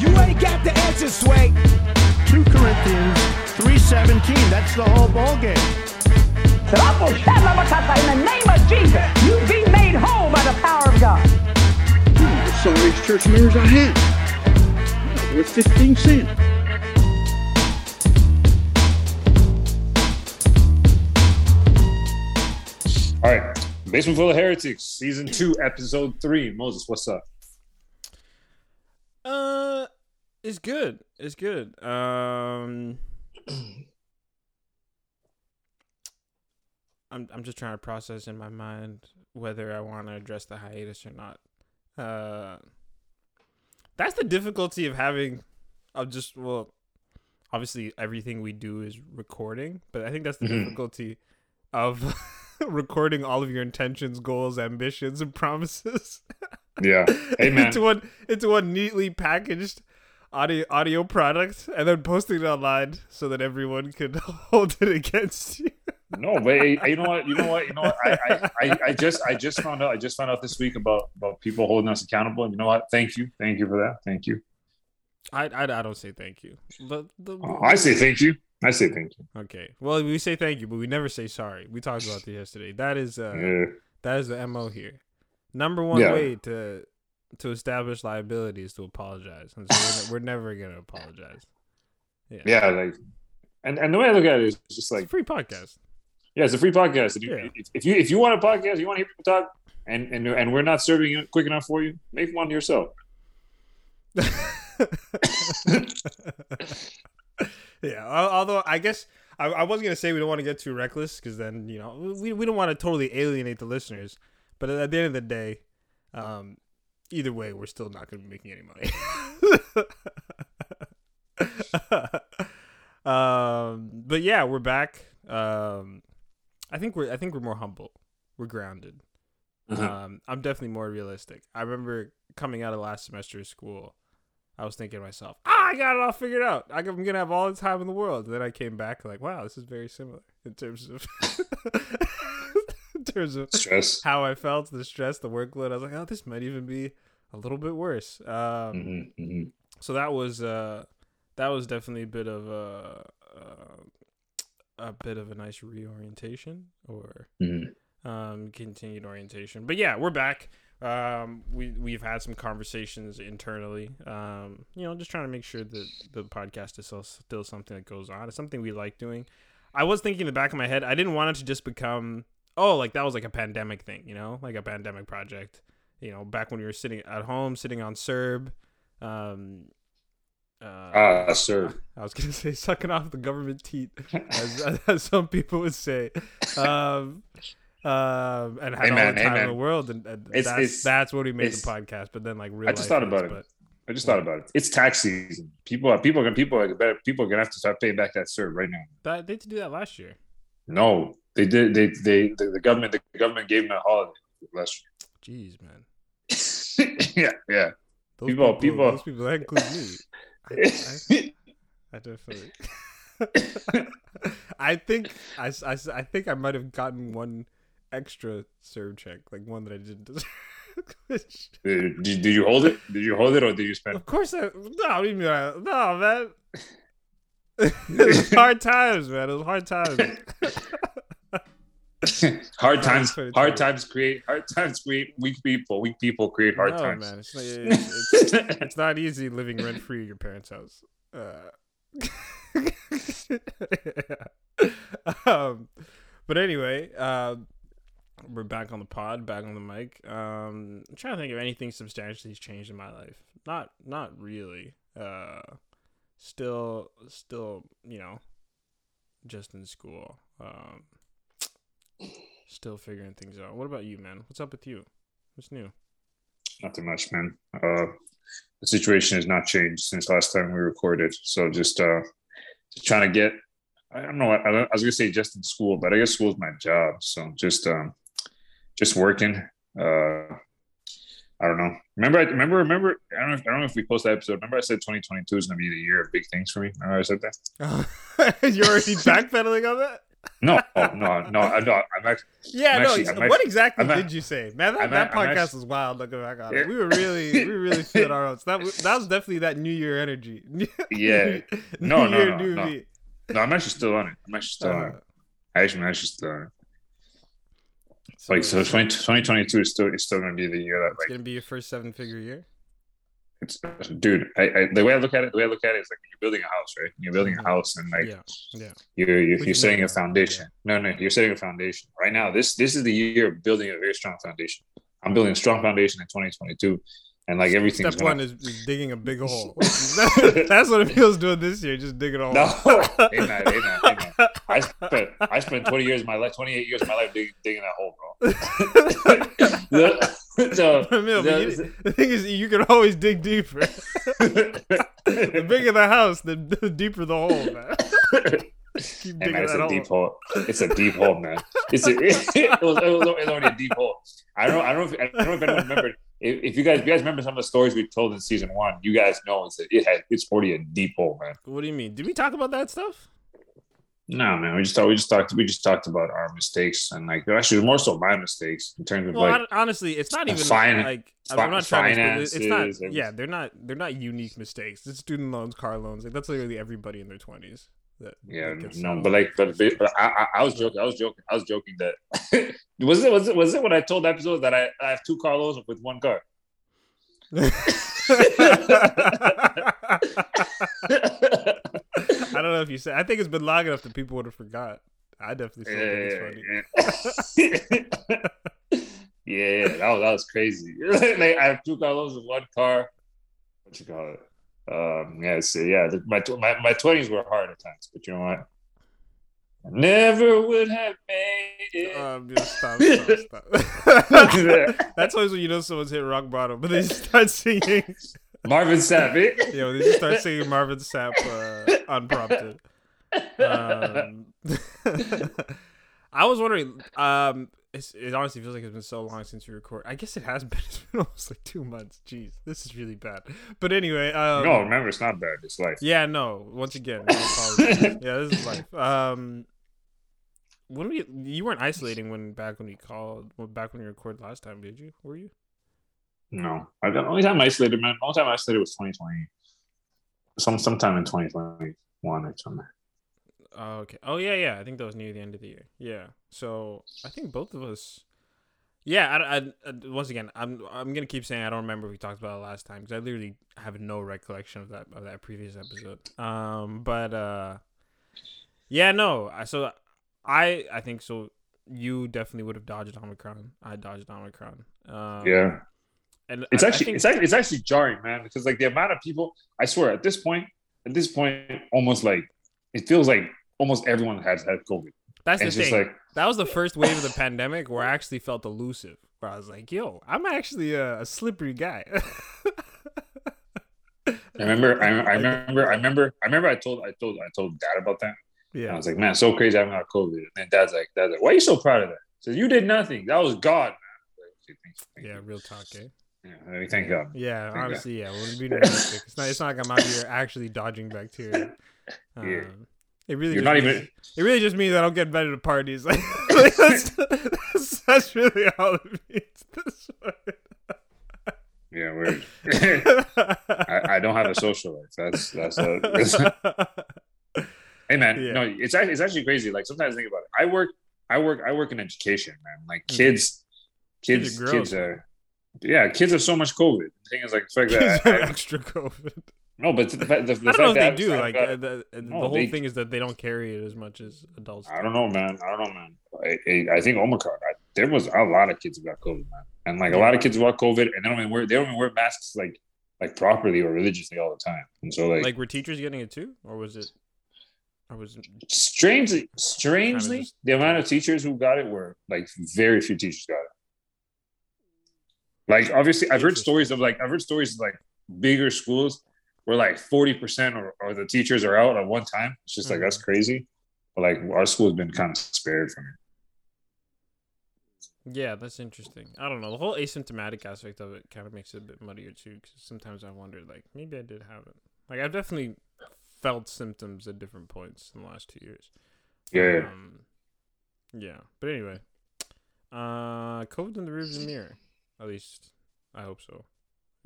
You ain't got the answer, Sway. 2 Corinthians 3.17. That's the whole ball game. In the name of Jesus, you be made whole by the power of God. I saw these church mirrors I had. They were 15 cents. All right, Basement Full of Heretics, season two, episode three. Moses, what's up? Uh, it's good. It's good. Um, I'm I'm just trying to process in my mind whether I want to address the hiatus or not. Uh, that's the difficulty of having, of just well, obviously everything we do is recording, but I think that's the Mhm. difficulty of recording all of your intentions, goals, ambitions, and promises. Yeah. Hey, man. into one into one neatly packaged audio audio product and then posting it online so that everyone could hold it against you. No, but hey, you know what? You know what? You know what? I, I, I, I just I just found out I just found out this week about about people holding us accountable. And you know what? Thank you. Thank you for that. Thank you. I, I, I don't say thank you. But the, Oh, I say thank you. I say thank you. okay. Well, we say thank you, but we never say sorry. We talked about this yesterday. That is uh Yeah. that is the mo here. Number one Yeah. way to to establish liabilities to apologize. And so we're, we're never gonna apologize. Yeah, Yeah, like and, and the way I look at it is just it's a like free podcast. yeah, it's a free podcast. If you, Yeah. if, if you if you want a podcast, you want to hear people talk, and and and we're not serving it quick enough for you, make one yourself. yeah. Although I guess I, I was gonna say we don't want to get too reckless because then you know we we don't want to totally alienate the listeners. But at the end of the day, um, either way, we're still not gonna be making any money. um, but yeah, we're back. Um, I think we're I think we're more humble. We're grounded. Uh-huh. Um, I'm definitely more realistic. I remember coming out of last semester of school, I was thinking to myself, ah, I got it all figured out. I'm gonna have all the time in the world. And then I came back like, wow, this is very similar in terms of terms of Stress. how I felt, the stress, the workload. I was like, oh, this might even be a little bit worse. Um, hmm hmm so that was uh, that was definitely a bit of a uh, a bit of a nice reorientation or hmm um, continued orientation. But yeah, we're back. Um, we we've had some conversations internally. Um, you know, just trying to make sure that the podcast is still, still something that goes on. It's something we like doing. I was thinking in the back of my head, I didn't want it to just become oh, like that was like a pandemic thing, you know, like a pandemic project. You know, back when we were sitting at home, sitting on CERB. Um, uh, Ah, sir. I was gonna say sucking off the government teat, as, as some people would say, um, um, and had Hey, all the time in the world, and, and It's- that's it's- that's what we made the podcast. But then, like, real I just thought about it. But I just thought about it. It's tax season. People are people are people are people are gonna have to start paying back that CERB right now. that, they did do that last year. No, they did. They they the, the government the government gave them a holiday last year. Jeez, man. yeah, yeah. Those People- people, people- those people that includes me. I, I definitely. I think I think I might have gotten one extra CERB check, like one that I didn't deserve. Did, did you hold it? Did you hold it or did you spend? Of course, I no, I mean, uh, no, man. it was hard times, man. It was hard times. hard times. Hard times create hard times create weak people. Weak people create hard no, times. man, it's, not- it's, it's, it's not easy living rent free at your parents' house. Uh, um, but anyway, um, we're back on the pod, back on the mic. Um, I'm trying to think of anything substantially changed in my life. Not, not really. Uh, still, still, you know, just in school. Um, still figuring things out. What about you, man? What's up with you? What's new? Nothing much, man. Uh, the situation has not changed since last time we recorded. So just uh, just trying to get. I don't know. I, I was gonna say just in school, but I guess school's my job. So just um, just working. Uh, I don't know. Remember, I remember, remember. I don't know. If, I don't know if we posted that episode. Remember, I said 2022 is gonna be the year of big things for me. Remember I said that. You're already backpedaling on that? No, no, no, no. I'm actually, Yeah, I'm no. actually- what actually- exactly I'm did you say, man? That, that podcast was wild. Looking back on it, we were really, we really feeling our own. That was, that was definitely that New Year energy. Yeah. No, no, Year, no, new no. no, I'm actually still on it. I'm actually still on Uh, it. Actually, I'm actually still on it. so Like, so 20, 2022 is still, is still going to be the year that, like, gonna be your first seven figure year. It's, dude, I, I, the way I look at it, the way I look at it is like you're building a house, right? You're building a house and like, yeah, yeah. you're you're, you're setting a foundation. No, no, you're setting a foundation right now. This this is the year of building a very strong foundation. I'm building a strong foundation in 2022, and like everything's Step one is, is digging a big hole. That's what it feels doing this year. Just digging a hole. no. I spent I spent 20 years of my life, 28 years of my life digging, digging that hole, bro. so, Emil, but you- the- the thing is, you can always dig deeper. the bigger the house, the, the deeper the hole, man. Keep Hey man, it's a hole. deep hole. It's a deep hole, man. It's a, it, was, it, was, it was only a deep hole. I don't know. I don't. If, I don't know if anyone remembered. If, if you guys, if you guys remember some of the stories we told in season one, you guys know it's a, it had it's already a deep hole, man. What do you mean? Did we talk about that stuff? No, man. We just thought we just talked we just talked about our mistakes and like actually more so my mistakes in terms of Well, like honestly, it's not uh, even fin- like fi- I'm not trying to. It's not. Yeah, they're not. They're not unique mistakes. It's student loans, car loans. Like that's literally everybody in their twenties. That yeah, that no, but like, but, but I, I, was joking. I was joking. I was joking that was it. Was it? Was it when I told the episode that I, I have two car loans with one car? I don't know if you said. I think it's been long enough that people would have forgot. I definitely think it's funny. yeah, yeah. yeah, that was that was crazy. like I have two car loans with one car. What you call it? Um, yeah, so yeah, my my my twenties were hard at times, but you know what? I never would have made it. Um, just stop, stop, stop. That's always when you know someone's hit rock bottom, but they just start singing. Marvin Sapp, eh? Yo, they just start singing Marvin Sapp uh, unprompted. Um, I was wondering. Um, it's, it honestly feels like it's been so long since we record. I guess it has been. It's been almost like two months. Jeez, this is really bad. But anyway, um, no, remember it's not bad. It's life. yeah, no. Once again, yeah, this is life. Um, when we you weren't isolating when back when we called when, back when we recorded last time, did you? Were you? No, I, the only time I isolated, man. The only time I isolated was 2020. Some sometime in 2021 or something. Oh, okay. Oh yeah, yeah. I think that was near the end of the year. Yeah. So I think both of us. Yeah. I, I, I- once again, I'm I'm gonna keep saying I don't remember if we talked about it last time because I literally have no recollection of that of that previous episode. Um, but uh, yeah, no. I so I I think so. You definitely would have dodged Omicron. I dodged Omicron. Um, Yeah. And It's I- actually think- it's actually it's actually jarring, man, because like the amount of people, I swear, at this point, at this point, almost like it feels like almost everyone has had COVID. that's And the thing. like that was the first wave of the pandemic where I actually felt elusive. Where I was like, "Yo, I'm actually a, a slippery guy." I remember, I, I remember, I remember, I remember. I told, I told, I told Dad about that. And I was like, man, so crazy having got COVID. And then Dad's like, Dad's like, why are you so proud of that? Says, you did nothing. That was God, man. Like, "Okay, thank- thank yeah, real talk, eh? Yeah, I thank God. Yeah, God. honestly, yeah. We're being realistic. It's not. It's not like I'm out here actually dodging bacteria. Um, Yeah. It really. You're just not means- even. It really just means I don't get invited to parties. Like, like, that's, that's, that's really all it means. That's Yeah, weird. I, I don't have a social life. That's that's. A, hey man, Yeah. no, it's actually it's actually crazy. Like sometimes I think about it. I work, I work, I work in education, man. Like mm-hmm. kids, Kids kids, are kids, are. Yeah, kids have so much COVID. The thing is, like, the fact Kids that I- extra COVID. No, but the, fact- the, the I don't know if they do. Like uh, the, the No, whole they- thing is that they don't carry it as much as adults. I don't know, man. I don't know, man. I, I, I think Omicron. I, there was a lot of kids who got COVID, man, and like a lot of kids who got COVID, and they don't even wear they don't even wear masks like like properly or religiously all the time. And so like, Like, were teachers getting it too, or was it? Or was it? strangely, strangely, just- the amount of teachers who got it were like very few teachers got it. Like obviously, I've heard stories of like I've heard stories of like bigger schools where like forty percent or, or the teachers are out at one time. It's just like Mhm. that's crazy. But like our school has been kind of spared from it. Yeah, that's interesting. I don't know. The whole asymptomatic aspect of it kind of makes it a bit muddier too. Because sometimes I wonder, like, maybe I did have it. Like, I've definitely felt symptoms at different points in the last two years. Yeah. Um, Yeah, but anyway, uh, COVID in the rearview mirror. At least I hope so.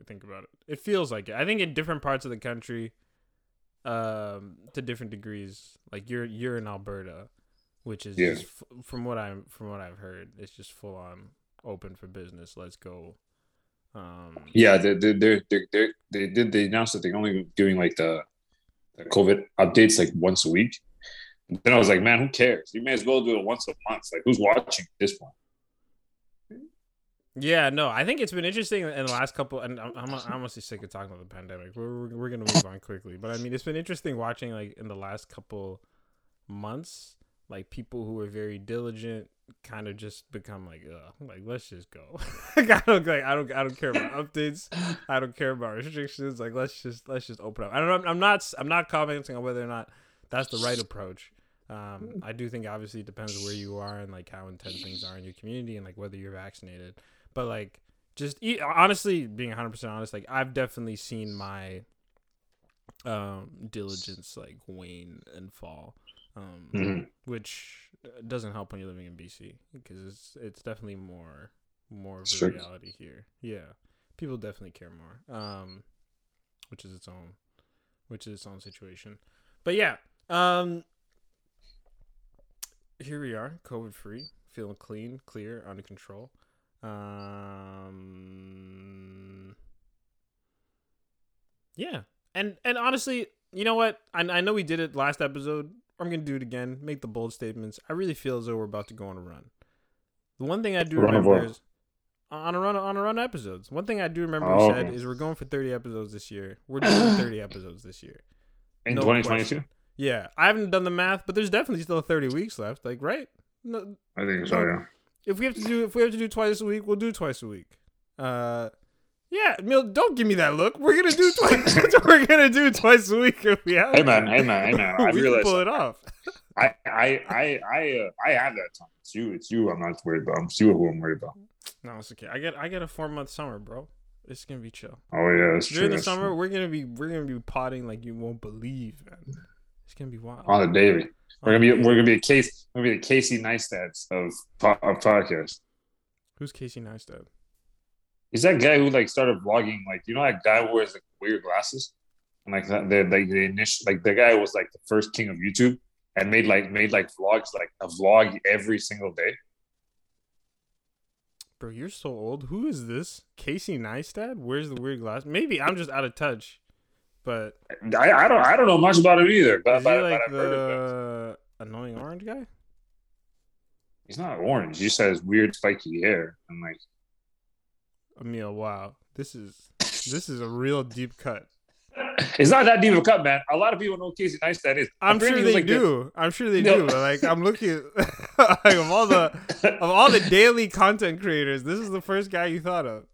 I think about it. It feels like it. I think in different parts of the country, um, to different degrees. Like you're you're in Alberta, which is Yeah. just f- from what I'm from what I've heard, it's just full on open for business. Let's go. Um, Yeah, they they they they they they did they announced that they're only doing like the, the COVID updates like once a week. Then I was like, man, who cares? You may as well do it once a month. Like, who's watching at this point? Yeah, no, I think it's been interesting in the last couple, and I'm, I'm, I'm honestly sick of talking about the pandemic. We're, we're, gonna move on quickly, but I mean, it's been interesting watching like in the last couple months, like people who are very diligent kind of just become like, Ugh, like let's just go. like, I don't like, I don't, I don't care about updates. I don't care about restrictions. Like let's just, let's just open up. I don't know. I'm not, I'm not commenting on whether or not that's the right approach. Um, I do think obviously it depends where you are and like how intense things are in your community and like whether you're vaccinated. But like, just e- honestly, being 100 percent honest, like I've definitely seen my um diligence like wane and fall, um, Mhm. which doesn't help when you're living in BC because it's it's definitely more more of a Strict. reality here. Yeah, people definitely care more, um, which is its own, which is its own situation. But yeah, um, here we are, COVID free, feeling clean, clear, under control. Um, yeah, and and honestly, you know what? I I know we did it last episode. I'm gonna do it again. Make the bold statements. I really feel as though we're about to go on a run. The one thing I do Run remember is on a run on a run episodes. One thing I do remember Oh, we said okay. is we're going for 30 episodes this year. We're doing 30 episodes this year. In No 2022, question. Yeah, I haven't done the math, but there's definitely still 30 weeks left. Like, right? No, I think so. Yeah. If we have to do if we have to do twice a week, we'll do twice a week. Uh, yeah, Mil, don't give me that look. We're gonna do twice. we're gonna do twice a week if we have. Hey man, hey man, hey man. I we realize pull it off. I I I I uh, I have that time. It's you. It's you. I'm not worried about. It's you who I'm worried about. No, it's okay. I get I get a four month summer, bro. It's gonna be chill. Oh yeah, that's true. During the summer, true. we're gonna be we're gonna be potting like you won't believe, man. It's gonna be wild. on the daily. We're gonna be we're gonna be a case. We're gonna be the Casey Neistats of of podcast. Who's Casey Neistat? He's that guy who like started vlogging. Like you know that guy who wears like weird glasses, and like that. The like the initial like the guy was like the first king of YouTube and made like made like vlogs like a vlog every single day. Bro, you're so old. Who is this? Casey Neistat? Where's the weird glass? Maybe I'm just out of touch. But I, I don't I don't know much about him either, but, is but, he but like I've heard of the annoying orange guy? He's not orange. He just has weird spiky hair and like Emil, wow. This is this is a real deep cut. it's not that deep of a cut, man. A lot of people know Casey Neistat is. I'm sure Apparently they like, do. I'm sure they No. do. But like I'm looking like of all the of all the daily content creators, this is the first guy you thought of.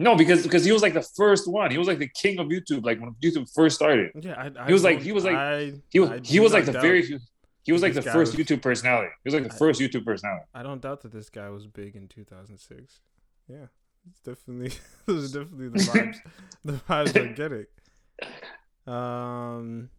No, because because he was like the first one. He was like the king of YouTube, like when YouTube first started. Yeah, I, I He was like- he was like- I, He was he was like the very he was like the first was- YouTube personality. He was like the first YouTube personality. I don't doubt that this guy was big in 2006. Yeah, it's definitely those are definitely the vibes. the vibes I'm getting. Um.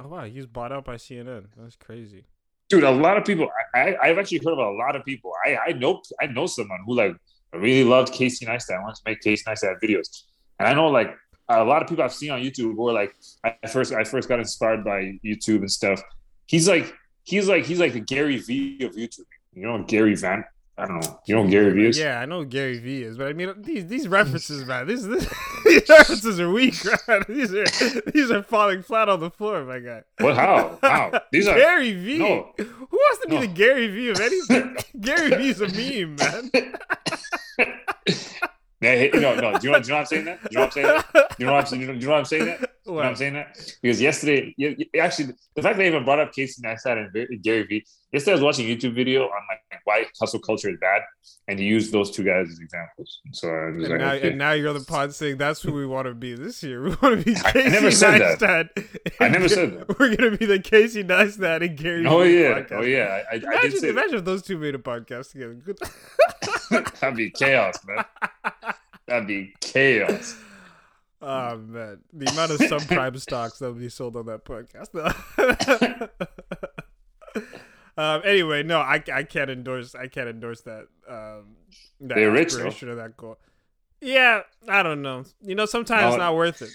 Oh wow, he was bought out by CNN. That's crazy. Dude, a lot of people. I, I I've actually heard about a lot of people. I I know I know someone who like really loved Casey Neistat. Wants to make Casey Neistat videos, and I know like a lot of people I've seen on YouTube who are like I first I first got inspired by YouTube and stuff. He's like he's like he's like the Gary Vee of YouTube. You know Gary Van. I don't know. You know Gary Vee is? Yeah, I know who Gary Vee is, but I mean these these references, man. This these references are weak. These are these are falling flat on the floor, my guy. What? How? How? These are Gary Vee. No. Who wants to be No. the Gary Vee of anything? Gary Vee is a meme, man. No, no. Do you know, do you know what I'm saying that? Do you know what I'm saying that? Do you know what I'm saying? Do you know what I'm saying that? Do you know what I'm saying that? Because yesterday, y- y- actually, the fact that they even brought up Casey Neistat and Gary Vee. Yesterday, I was watching a YouTube video on like why hustle culture is bad, and he used those two guys as examples. So I was And like, now, okay. and now you're on the pod saying that's who we want to be this year. We want to be Casey I never said that. I never said that. We're gonna be the Casey Neistat and Gary. oh Vee yeah, podcast. oh yeah. I, I, I did Imagine, say that. imagine if those two made a podcast together. That'd be chaos, man. That'd be chaos. Oh man, the amount of subprime stocks that would be sold on that podcast. um, anyway, no, I, I can't endorse I can't endorse that um that They're rich, though. of that goal. Yeah, I don't know. You know, sometimes No. it's not worth it.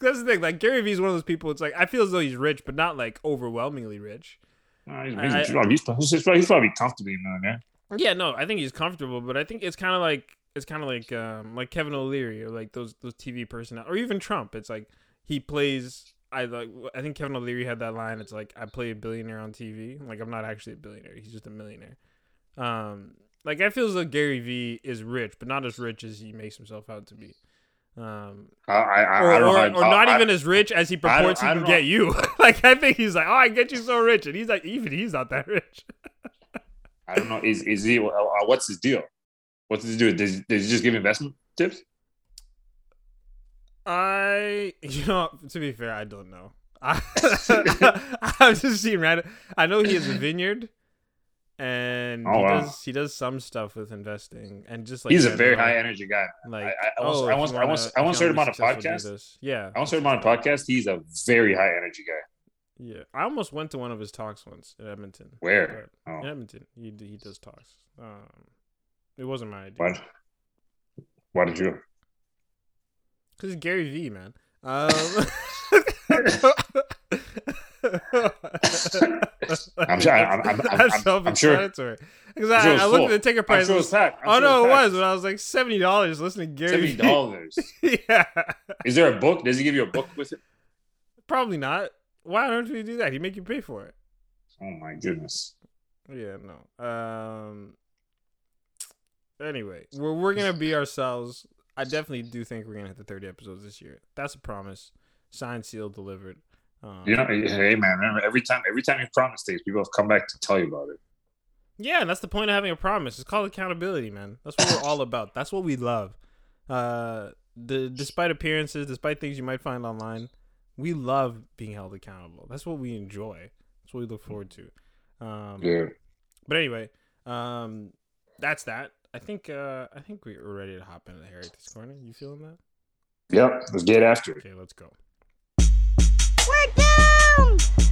That's the thing. Like Gary Vee is one of those people. It's like I feel as though he's rich, but not like overwhelmingly rich. Nah, he's, I- he's, he's, probably, he's, he's comfortably a millionaire. Yeah, no, I think he's comfortable, but I think it's kind of like it's kind of like um like Kevin O'Leary or like those those TV personalities or even Trump. It's like he plays. I like. I think Kevin O'Leary had that line. It's like I play a billionaire on TV. Like I'm not actually a billionaire. He's just a millionaire. Um, like I feel as though Gary Vee is rich, but not as rich as he makes himself out to be. Um, I, I, I, or, I don't or, know. or I- not I- even as rich as he purports he can get you. like I think he's like, oh, I get you so rich, and he's like, even he's not that rich. I don't know. Is is he? Uh, uh, what's his deal? What's his deal? Does, does he just give investment tips? I, you know, to be fair, I don't know. I, I've just seen random. I know he has a vineyard, and Oh, he wow. does he does some stuff with investing, and just like He's a very high energy guy. Like, I- I- oh, I once- you I wanna- once- I once wanna heard him on a podcast. Yeah, I once heard him on a podcast. He's a very high energy guy. yeah. I almost went to one of his talks once in Edmonton. Where? Oh, In Edmonton, he he does talks. Um, it wasn't my idea. what? Why did you? Because it's Gary Vee, man. Um, I'm sure- I'm- I'm- I'm- sure- self-explanatory. Because I'm I, I looked full. at the ticket price. sure was- oh sure no, it was. But I was like seventy dollars listening to Gary Seventy dollars. yeah, Is there a book? Does he give you a book with it? probably not. Why don't you do that? He make you pay for it. Oh my goodness. Yeah, no. Um. Anyway, we're we're gonna be ourselves. I definitely do think we're gonna hit the thirty episodes this year. That's a promise. Signed, sealed, delivered. Um, You know, hey man, remember every time every time you promise things, people have come back to tell you about it. Yeah, and that's the point of having a promise. It's called accountability, man. That's what we're all about. That's what we love. Uh, the despite appearances, despite things you might find online, we love being held accountable. That's what we enjoy. That's what we look forward to. Um, Yeah. But anyway, um, that's that. I think uh, I think we're ready to hop into the Heritage Corner. You feeling that? Yep. Let's get after it. Okay, let's go.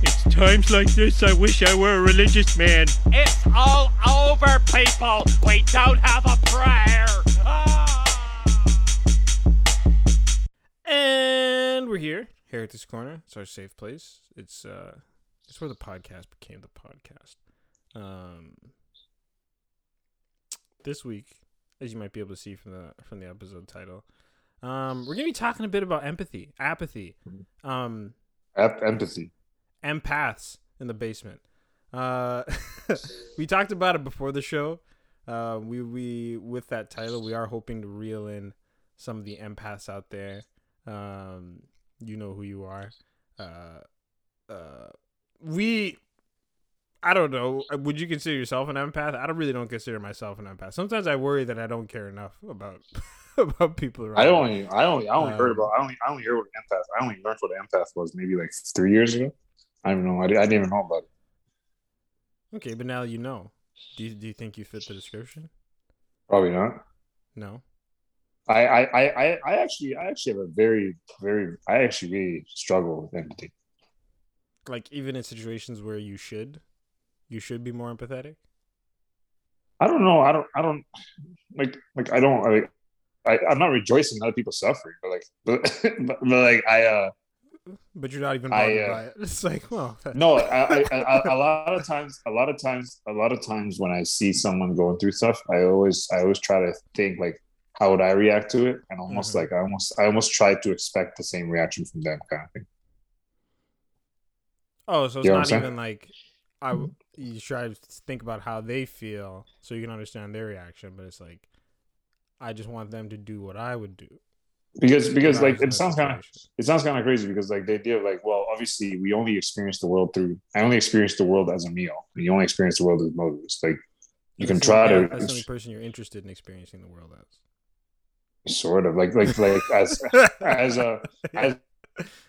It's times like this I wish I were a religious man. It's all over, people. We don't have a prayer. Ah! And we're here, Heritage Corner. It's our safe place. It's uh, it's where the podcast became the podcast. Um, this week, as you might be able to see from the from the episode title, um, we're gonna be talking a bit about empathy, apathy, um, Ep- empathy. empaths in the basement. Uh, we talked about it before the show. Uh, we we with that title, we are hoping to reel in some of the empaths out there. Um, you know who you are. Uh, uh, we, I don't know. uh, Would you consider yourself an empath? I don't really don't consider myself an empath. Sometimes I worry that I don't care enough about about people around. I only, I only, I only heard Um, about. I only, I only heard what empath. I only learned what empath was maybe like three years ago. I don't know. I, I didn't even know about it. Okay, but now you know. Do you, do you think you fit the description? Probably not. No. I, I, I, I- I actually, I actually have a very, very. I actually really struggle with empathy. like even in situations where you should you should be more empathetic I don't know. I don't. I don't like. Like I don't. Like, I, I'm not rejoicing in other people suffering, but like, but, but, but like I. uh but you're not even I, bothered uh, by it it's like well that- No, I, I, I, a lot of times, a lot of times, a lot of times when I see someone going through stuff, I always, I always try to think like, how would I react to it? And almost Mhm. like, I almost, I almost try to expect the same reaction from them, kind of thing. oh so it's You know not even like I. you try to think about how they feel so you can understand their reaction but it's like i just want them to do what i would do Because, because like it sounds kind of, it sounds kind of crazy because like the idea of like, well, obviously we only experience the world through, I only experience the world as Emil, and you only experience the world as motives. Like you can try to that's the only person you're interested in experiencing the world as sort of like, like, like as, as a, as,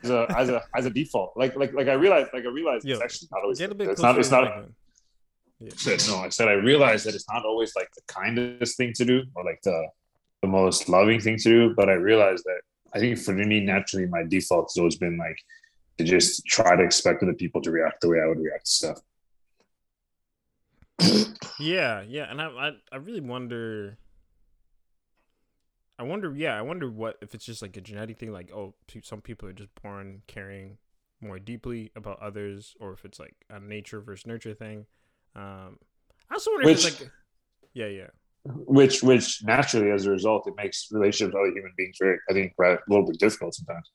as a, as a, as a default. Like, like, like I realized, like I realized Yo, it's actually not always. get a bit it's not. It's not. Yeah. said no. I said I realized that it's not always like the kindest thing to do or like the the most loving thing to do. But I realized that I think for me naturally my default has always been like to just try to expect other people to react the way I would react to stuff. Yeah, yeah, and I, I, I really wonder. I wonder, yeah, I wonder what if it's just like a genetic thing, like oh, some people are just born caring more deeply about others, or if it's like a nature versus nurture thing. Um, I also wonder if it's like, yeah, yeah, Which, which naturally, as a result, it makes relationships with other human beings very, I think, right, a little bit difficult sometimes.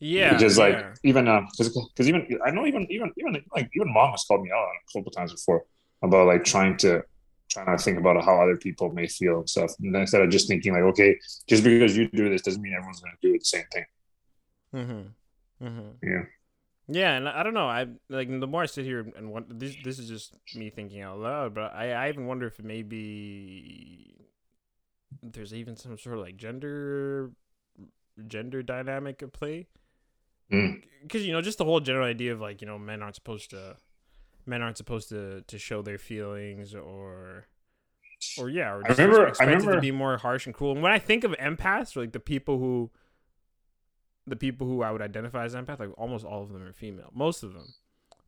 yeah, because like yeah. even um because even I know even even even like even mom has called me out a couple times before about like trying to trying to think about how other people may feel and stuff. And instead of just thinking like, okay, just because you do this doesn't mean everyone's gonna do the same thing. Mm-hmm. Mm-hmm. Yeah. Yeah, and I don't know. I like the more I sit here and want this. This is just me thinking out loud, but I, I even wonder if maybe there's even some sort of like gender gender dynamic at play. Mm. Because you know, just the whole general idea of like you know, men aren't supposed to men aren't supposed to to show their feelings or or yeah, or I just remember- I expected to be more harsh and cruel. And when I think of empaths, or like the people who the people who I would identify as empath, like almost all of them are female. Most of them.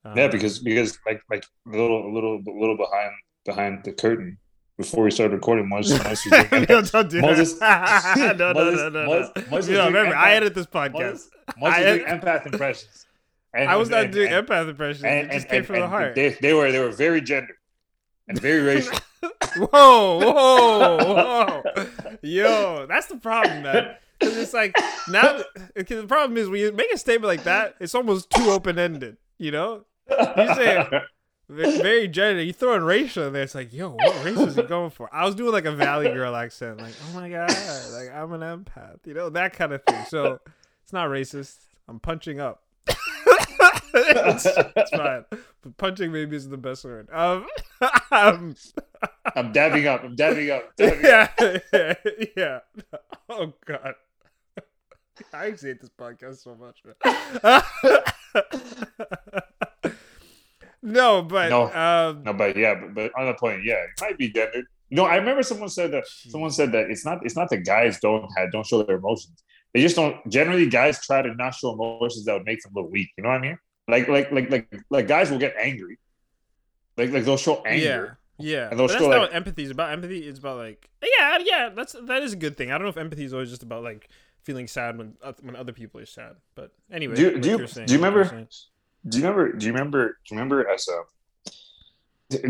Um, Yeah, because because like like a little a little a little behind behind the curtain before we started recording, Moses, Moses, no, don't do Moses- that. no, no, Moses- no, no, no. Moses- Moses You know, remember, I edit this podcast. Moses, Moses I- doing empath impressions. And, I was not and- doing and- empath impressions. and, it just came and- from the heart. They, they were they were very gendered and very racial. whoa, whoa, whoa. Yo, that's the problem, man. Because it's like, now, because the problem is when you make a statement like that, it's almost too open ended, you know? You say very gender, you throw in racial in there, it's like, yo, what race is he going for? I was doing like a Valley Girl accent, like, oh my God, like, I'm an empath, you know, that kind of thing. So it's not racist. I'm punching up. it's, it's fine. But punching maybe is the best word. Um, um I'm dabbing up. I'm dabbing up. dabbing up. yeah, yeah, yeah. Oh god, I actually hate this podcast so much, man. no, but No. um, No, but yeah, but, but on the point, yeah, it might be gendered. You know, I remember someone said that someone said that it's not it's not that guys don't have don't show their emotions. They just don't. Generally, guys try to not show emotions that would make them look weak. You know what I mean? Like like like like like guys will get angry. Like like they'll show yeah, anger. yeah. And But that's not like- what empathy is about. Empathy is about like, yeah, yeah. That's that is a good thing. I don't know if empathy is always just about like feeling sad when when other people are sad. But anyway, Do you do you, saying, do you remember? Do you remember? Do you remember? Do you remember as a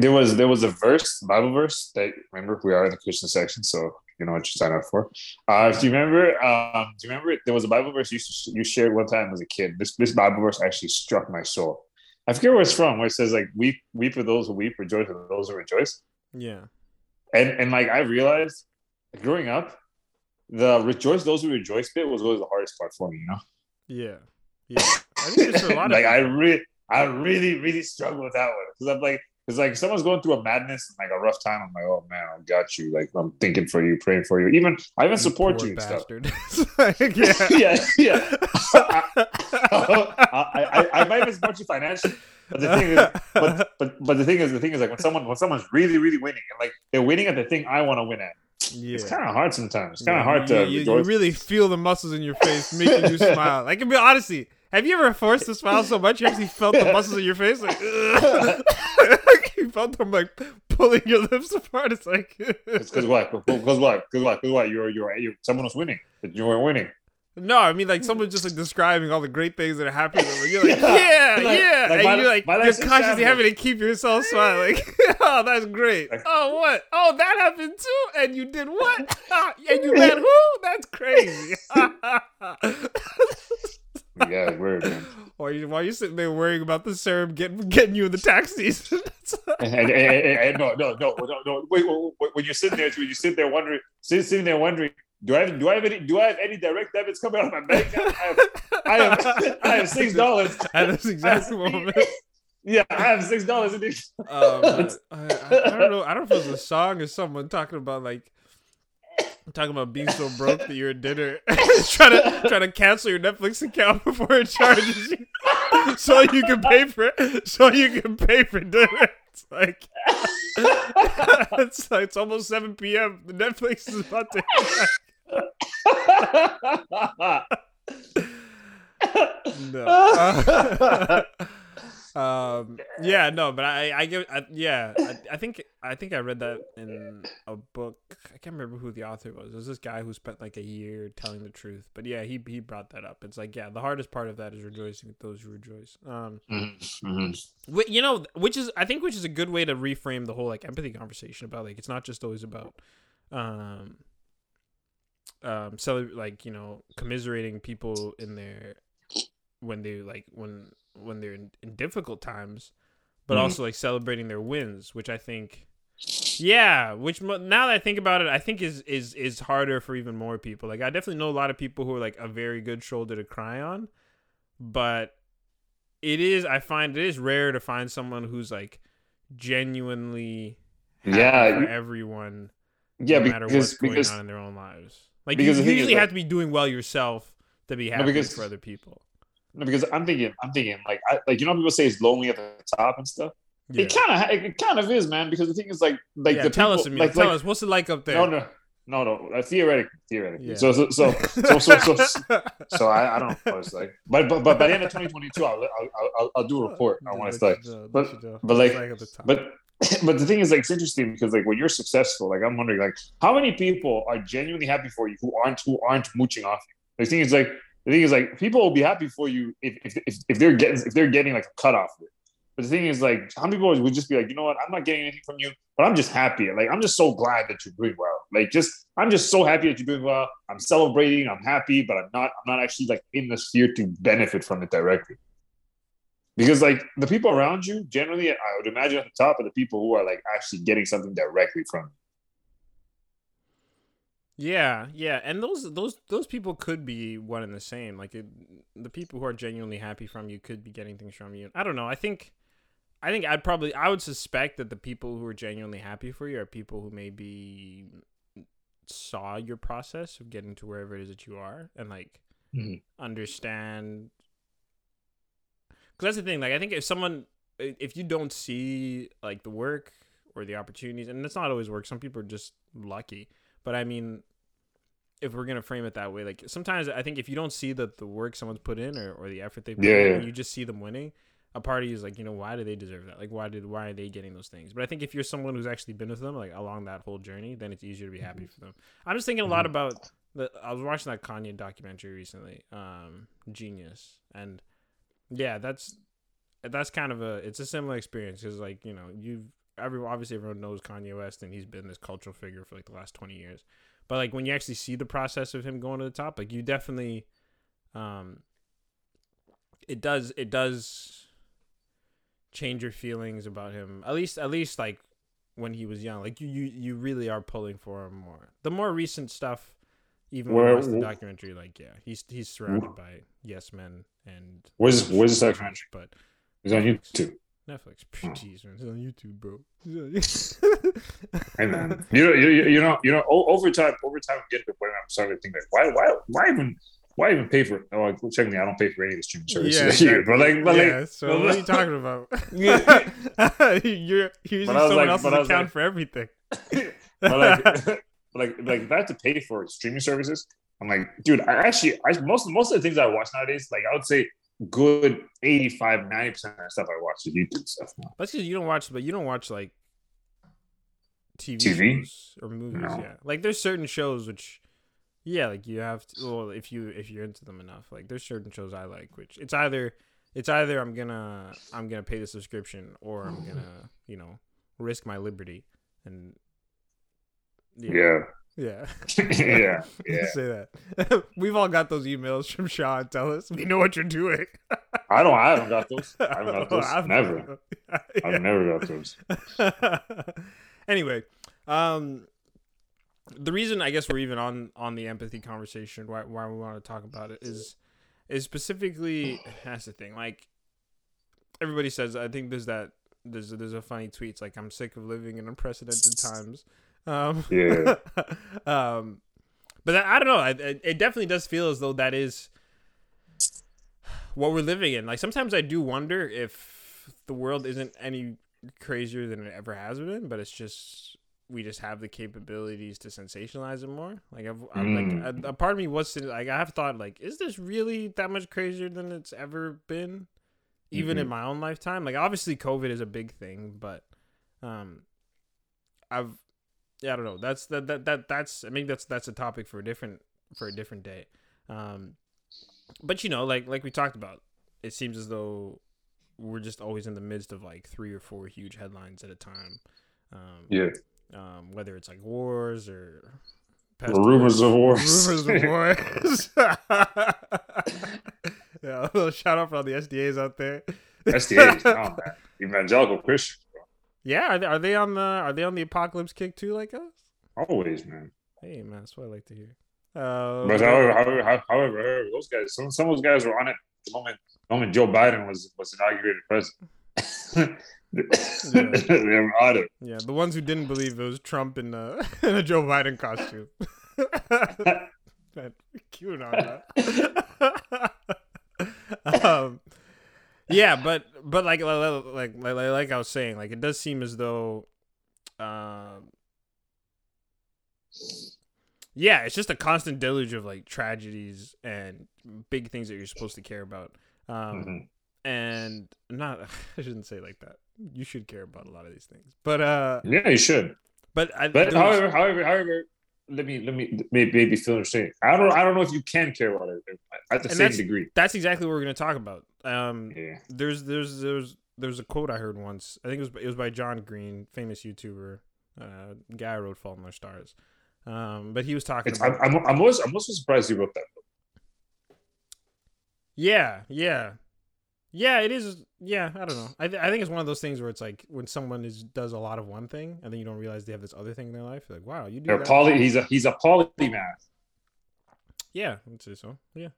there was there was a verse, Bible verse that remember we are in the Christian section, so you know what you sign up for. Uh, do you remember? Um, do you remember there was a Bible verse you you shared one time as a kid? This this Bible verse actually struck my soul. I forget where it's from, where it says like weep weep for those who weep, rejoice for those who rejoice. Yeah, And and like I realized growing up, the rejoice those who rejoice bit was always the hardest part for me. You know. yeah, yeah. I think it's for a lot like I really, I really, really struggle with that one because I'm like, because like someone's going through a madness and like a rough time. I'm like, oh man, I got you. Like I'm thinking for you, praying for you. Even I even support you and stuff. bastard. It's like, yeah, yeah, yeah. I, I, I might even support you financially, but the thing is, but, but but the thing is, the thing is like when someone when someone's really really winning and like they're winning at the thing I want to win at, yeah. it's kind of hard sometimes. It's kind Yeah, of hard you, to you, you really feel the muscles in your face making you smile. Like, I mean, honestly, have you ever forced to smile so much you actually felt the muscles in your face? Like, you felt them like pulling your lips apart. It's like, It's because what? Because what? Because what? Because what? You're you're you someone was winning, but you weren't winning. No, I mean, like someone just like describing all the great things that are happening. You're like, Yeah. yeah, Like- yeah, like and my- you're like, you're consciously having to keep yourself smiling. oh, that's great. Like- oh, what? Oh, that happened too. And you did what? Ah, and you met who? That's crazy. Yeah, weird man. While you while you're sitting there worrying about the CERB getting getting you in the taxis. And, and, and, and- and no, no, no, no, no. Wait, wait, wait, when you're sitting there, when you sit there wondering, sitting there wondering, do I have, do I have any, do I have any direct debits coming out of my bank? account? I have, I have, I have six dollars. At this exact moment. Yeah, I have six dollars in this. Um, I, I, I don't know. I don't know if it was a song or someone talking about like talking about being so broke that you're at dinner trying to trying to cancel your Netflix account before it charges you, so you can pay for it, so you can pay for dinner. It's like it's like it's almost seven p.m. The Netflix is about to. no. Um, yeah, no, but I, I give, I, yeah, I, I think, I think I read that in a book. I can't remember who the author was. It was this guy who spent like a year telling the truth. But yeah, he he brought that up. It's like, yeah, the hardest part of that is rejoicing with those who rejoice. Um, Mm-hmm. Wh- you know which is i think which is a good way to reframe the whole like empathy conversation about like it's not just always about um um so like you know commiserating people in their when they like when when they're in, in difficult times but Mhm. also like celebrating their wins which i think yeah which now that i think about it i think is is is harder for even more people. Like i definitely know a lot of people who are like a very good shoulder to cry on but it is i find it is rare to find someone who's like genuinely Yeah, you- everyone Yeah, no matter because what's going because on in their own lives. Like you usually like- have to be doing well yourself to be happy because- for other people. no, because I'm thinking I'm thinking like I, like you know people say it's lonely at the top and stuff. yeah, It kind of it kind of is, man. Because the thing is like like yeah the tell people, us like, tell like, us what's it like up there No, no, no, no. Uh, theoretically, theoretically. Yeah. So, so, so, so, so, so, so, so I, I don't know it's like. But, but, but by the end of 2022, I'll, I'll, I'll, I'll do a report on what it's like. But- but, like- But, but the thing is, like, it's interesting because, like, when you're successful, like, I'm wondering, like, how many people are genuinely happy for you who aren't, who aren't mooching off you? The thing is, like, the thing is, like, people will be happy for you if, if, if, if they're getting, if they're getting like a cut off of it. But the thing is, like, how many people would just be like, you know what, I'm not getting anything from you, but I'm just happy. Like, I'm just so glad that you're doing well. Like, just, I'm just so happy that you're doing well. I'm celebrating. I'm happy, but I'm not, I'm not actually like in the sphere to benefit from it directly. Because like the people around you, generally, I would imagine at the top are the people who are like actually getting something directly from. it. Yeah, yeah, and those those those people could be one and the same. Like it, the people who are genuinely happy from you could be getting things from you. I don't know. I think, I think I'd probably I would suspect that the people who are genuinely happy for you are people who maybe saw your process of getting to wherever it is that you are and like Mhm. understand. Because that's the thing. Like I think if someone, if you don't see like the work or the opportunities, and it's not always work. Some people are just lucky. But I mean, if we're gonna frame it that way, like sometimes I think if you don't see the the work someone's put in or, or the effort they put Yeah, in, yeah. you just see them winning, a party is like, you know, why do they deserve that? Like, why did why are they getting those things? But I think if you're someone who's actually been with them like along that whole journey, then it's easier to be happy for them. I'm just thinking a lot about the. I was watching that Kanye documentary recently, um, Genius, and yeah, that's that's kind of a it's a similar experience because like you know you've everyone obviously everyone knows Kanye West and he's been this cultural figure for like the last 20 years but like when you actually see the process of him going to the top like you definitely um it does it does change your feelings about him at least at least like when he was young like you you, you really are pulling for him more the more recent stuff even watched the documentary like yeah he's he's surrounded by yes men and Where's where's this documentary? but It's on YouTube. Netflix. Oh. Jeez, man, it's on YouTube, bro. Hey man, you know, you, you know, you know, over time, over time, I'm getting to the point where I'm starting to think like, why, why, why even, why even pay for? Oh, like, technically, I don't pay for any of the streaming services Yeah, here, but like, but yeah. like, So but what are you talking about? Yeah. you're you're using But I was someone like- else's but I was account like- for everything. but like, like, like if I have to pay for streaming services, I'm like, dude, I actually, I most most of the things I watch nowadays, like I would say, good 85, 90 percent of the stuff I watch is YouTube stuff now. That's because you don't watch, but you don't watch like TV, TV? shows or movies. No. Yeah, like there's certain shows which, yeah, like you have to. Well, if you if you're into them enough, like there's certain shows I like, which it's either it's either I'm gonna I'm gonna pay the subscription or I'm gonna you know risk my liberty and Yeah, yeah. yeah, yeah. Say that. We've all got those emails from Shaw and tell us we know what you're doing. I don't, I haven't got those. I haven't got those. I've- never. I've never got those. anyway, um, the reason I guess we're even on on the empathy conversation, why why we want to talk about it is is specifically that's the thing. Like everybody says, I think there's that there's there's a funny tweet. It's like I'm sick of living in unprecedented times. Um, Yeah. um, but I, I don't know. I, it it definitely does feel as though that is what we're living in. Like sometimes I do wonder if the world isn't any crazier than it ever has been, but it's just we just have the capabilities to sensationalize it more. Like I've, I'm like a, a part of me was like I have thought like, is this really that much crazier than it's ever been, even in my own lifetime? Like obviously COVID is a big thing, but um, I've yeah I don't know. That's that that that that's I mean that's that's a topic for a different for a different day. Um, but you know like like we talked about, it seems as though we're just always in the midst of like three or four huge headlines at a time. Um, Yeah. um, whether it's like wars or Rumors of wars. rumors of wars. yeah, a little shout out for all the SDAs out there. SDA, oh, evangelical Christians, Yeah, are they, are they on the are they on the apocalypse kick too, like us? always, man. Hey man, that's what I like to hear. Uh, But however, however, however, those guys, some, some of those guys were on it the moment, the moment Joe Biden was was inaugurated president. on it. yeah, the ones who didn't believe it was Trump in, uh, in a Joe Biden costume. Man, QAnon. man. um, yeah, but but like like like like I was saying, like it does seem as though, um, yeah, it's just a constant deluge of like tragedies and big things that you're supposed to care about. Um, Mhm. and not I shouldn't say like that. You should care about a lot of these things, but uh, Yeah, you should. but I, But there was- however, however, however, let me let me maybe, maybe feel understanding. I don't I don't know if you can care about it at the And same that's- degree. that's exactly what we're gonna talk about. Um, Yeah. there's there's there's there's a quote I heard once. I think it was it was by John Green, famous YouTuber, uh, guy wrote Fault in Our Stars. Um, but he was talking It's, about I'm, I'm, also, I'm also surprised you wrote that. book. yeah, yeah, yeah. It is. Yeah, I don't know. I th- I think it's one of those things where it's like when someone is does a lot of one thing and then you don't realize they have this other thing in their life. You're like, wow, you do They're that. poly, he's a he's a polymath. Yeah, I'd say so. Yeah.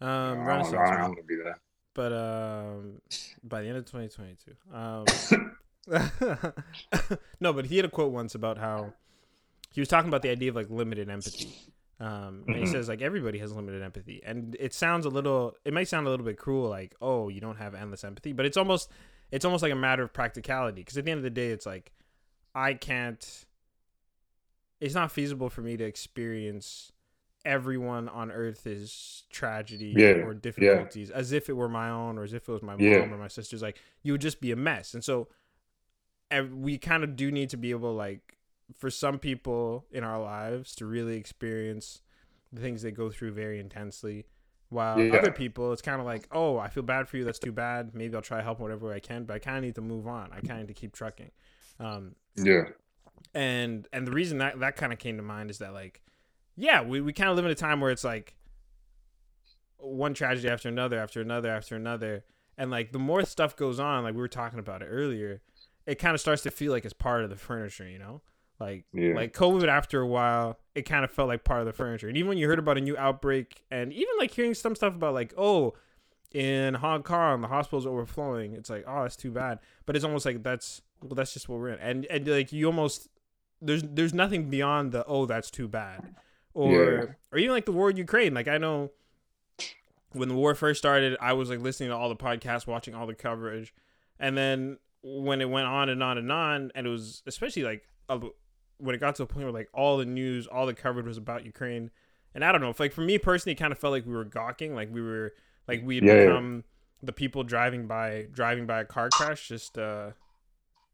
Um, I don't, Renaissance I don't want to be that. But um by the end of 2022 um no but he had a quote once about how he was talking about the idea of like limited empathy. Um and he Mhm. says like everybody has limited empathy. And it sounds a little it might sound a little bit cruel like oh you don't have endless empathy. But it's almost it's almost like a matter of practicality. Because at the end of the day it's like i can't it's not feasible for me to experience everyone on earth is tragedy Yeah, or difficulties as if it were my own or as if it was my Yeah. mom or my sister's like you would just be a mess and so we kind of do need to be able like for some people in our lives to really experience the things they go through very intensely while Yeah. other people it's kind of like oh i feel bad for you that's too bad maybe i'll try to help whatever way i can but i kind of need to move on i kind of need to keep trucking um Yeah. and and the reason that that kind of came to mind is that like yeah we, we kind of live in a time where it's like one tragedy after another after another after another and like the more stuff goes on like we were talking about it earlier it kind of starts to feel like it's part of the furniture you know like Yeah. like covid after a while it kind of felt like part of the furniture and even when you heard about a new outbreak and even like hearing some stuff about like oh in hong kong the hospital's overflowing it's like oh that's too bad but it's almost like that's well that's just what we're in and and like you almost there's there's nothing beyond the oh that's too bad or Yeah. or even like the war in Ukraine like I know when the war first started I was like listening to all the podcasts watching all the coverage and then when it went on and on and on and it was especially like a, when it got to a point where like all the news all the coverage was about Ukraine and I don't know if like for me personally it kind of felt like we were gawking like we were like we had Yeah, yeah. become the people driving by driving by a car crash just uh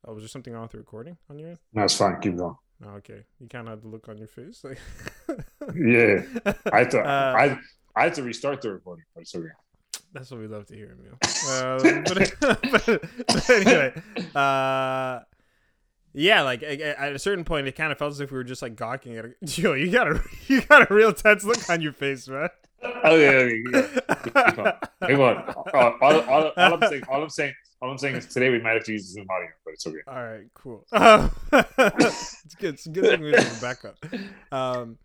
Oh, was there something wrong with the recording on your end? No, it's fine. Keep going. Oh, okay. You kind of had the look on your face. Like, Yeah. I had to, Uh, I, I had to restart the recording, but it's okay. That's what we love to hear, Emil. Uh, but, but, but anyway, uh, yeah, like at at a certain point, it kind of felt as if we were just like gawking at. A, yo, you got a you got a real tense look on your face, man. Oh yeah, yeah, yeah. Keep on. Keep on. Uh, all, all, all I'm saying, all I'm saying, all I'm saying is today we might have to use Zoom audio, but it's okay. All right, cool. It's good. It's a good thing we have a backup. Um,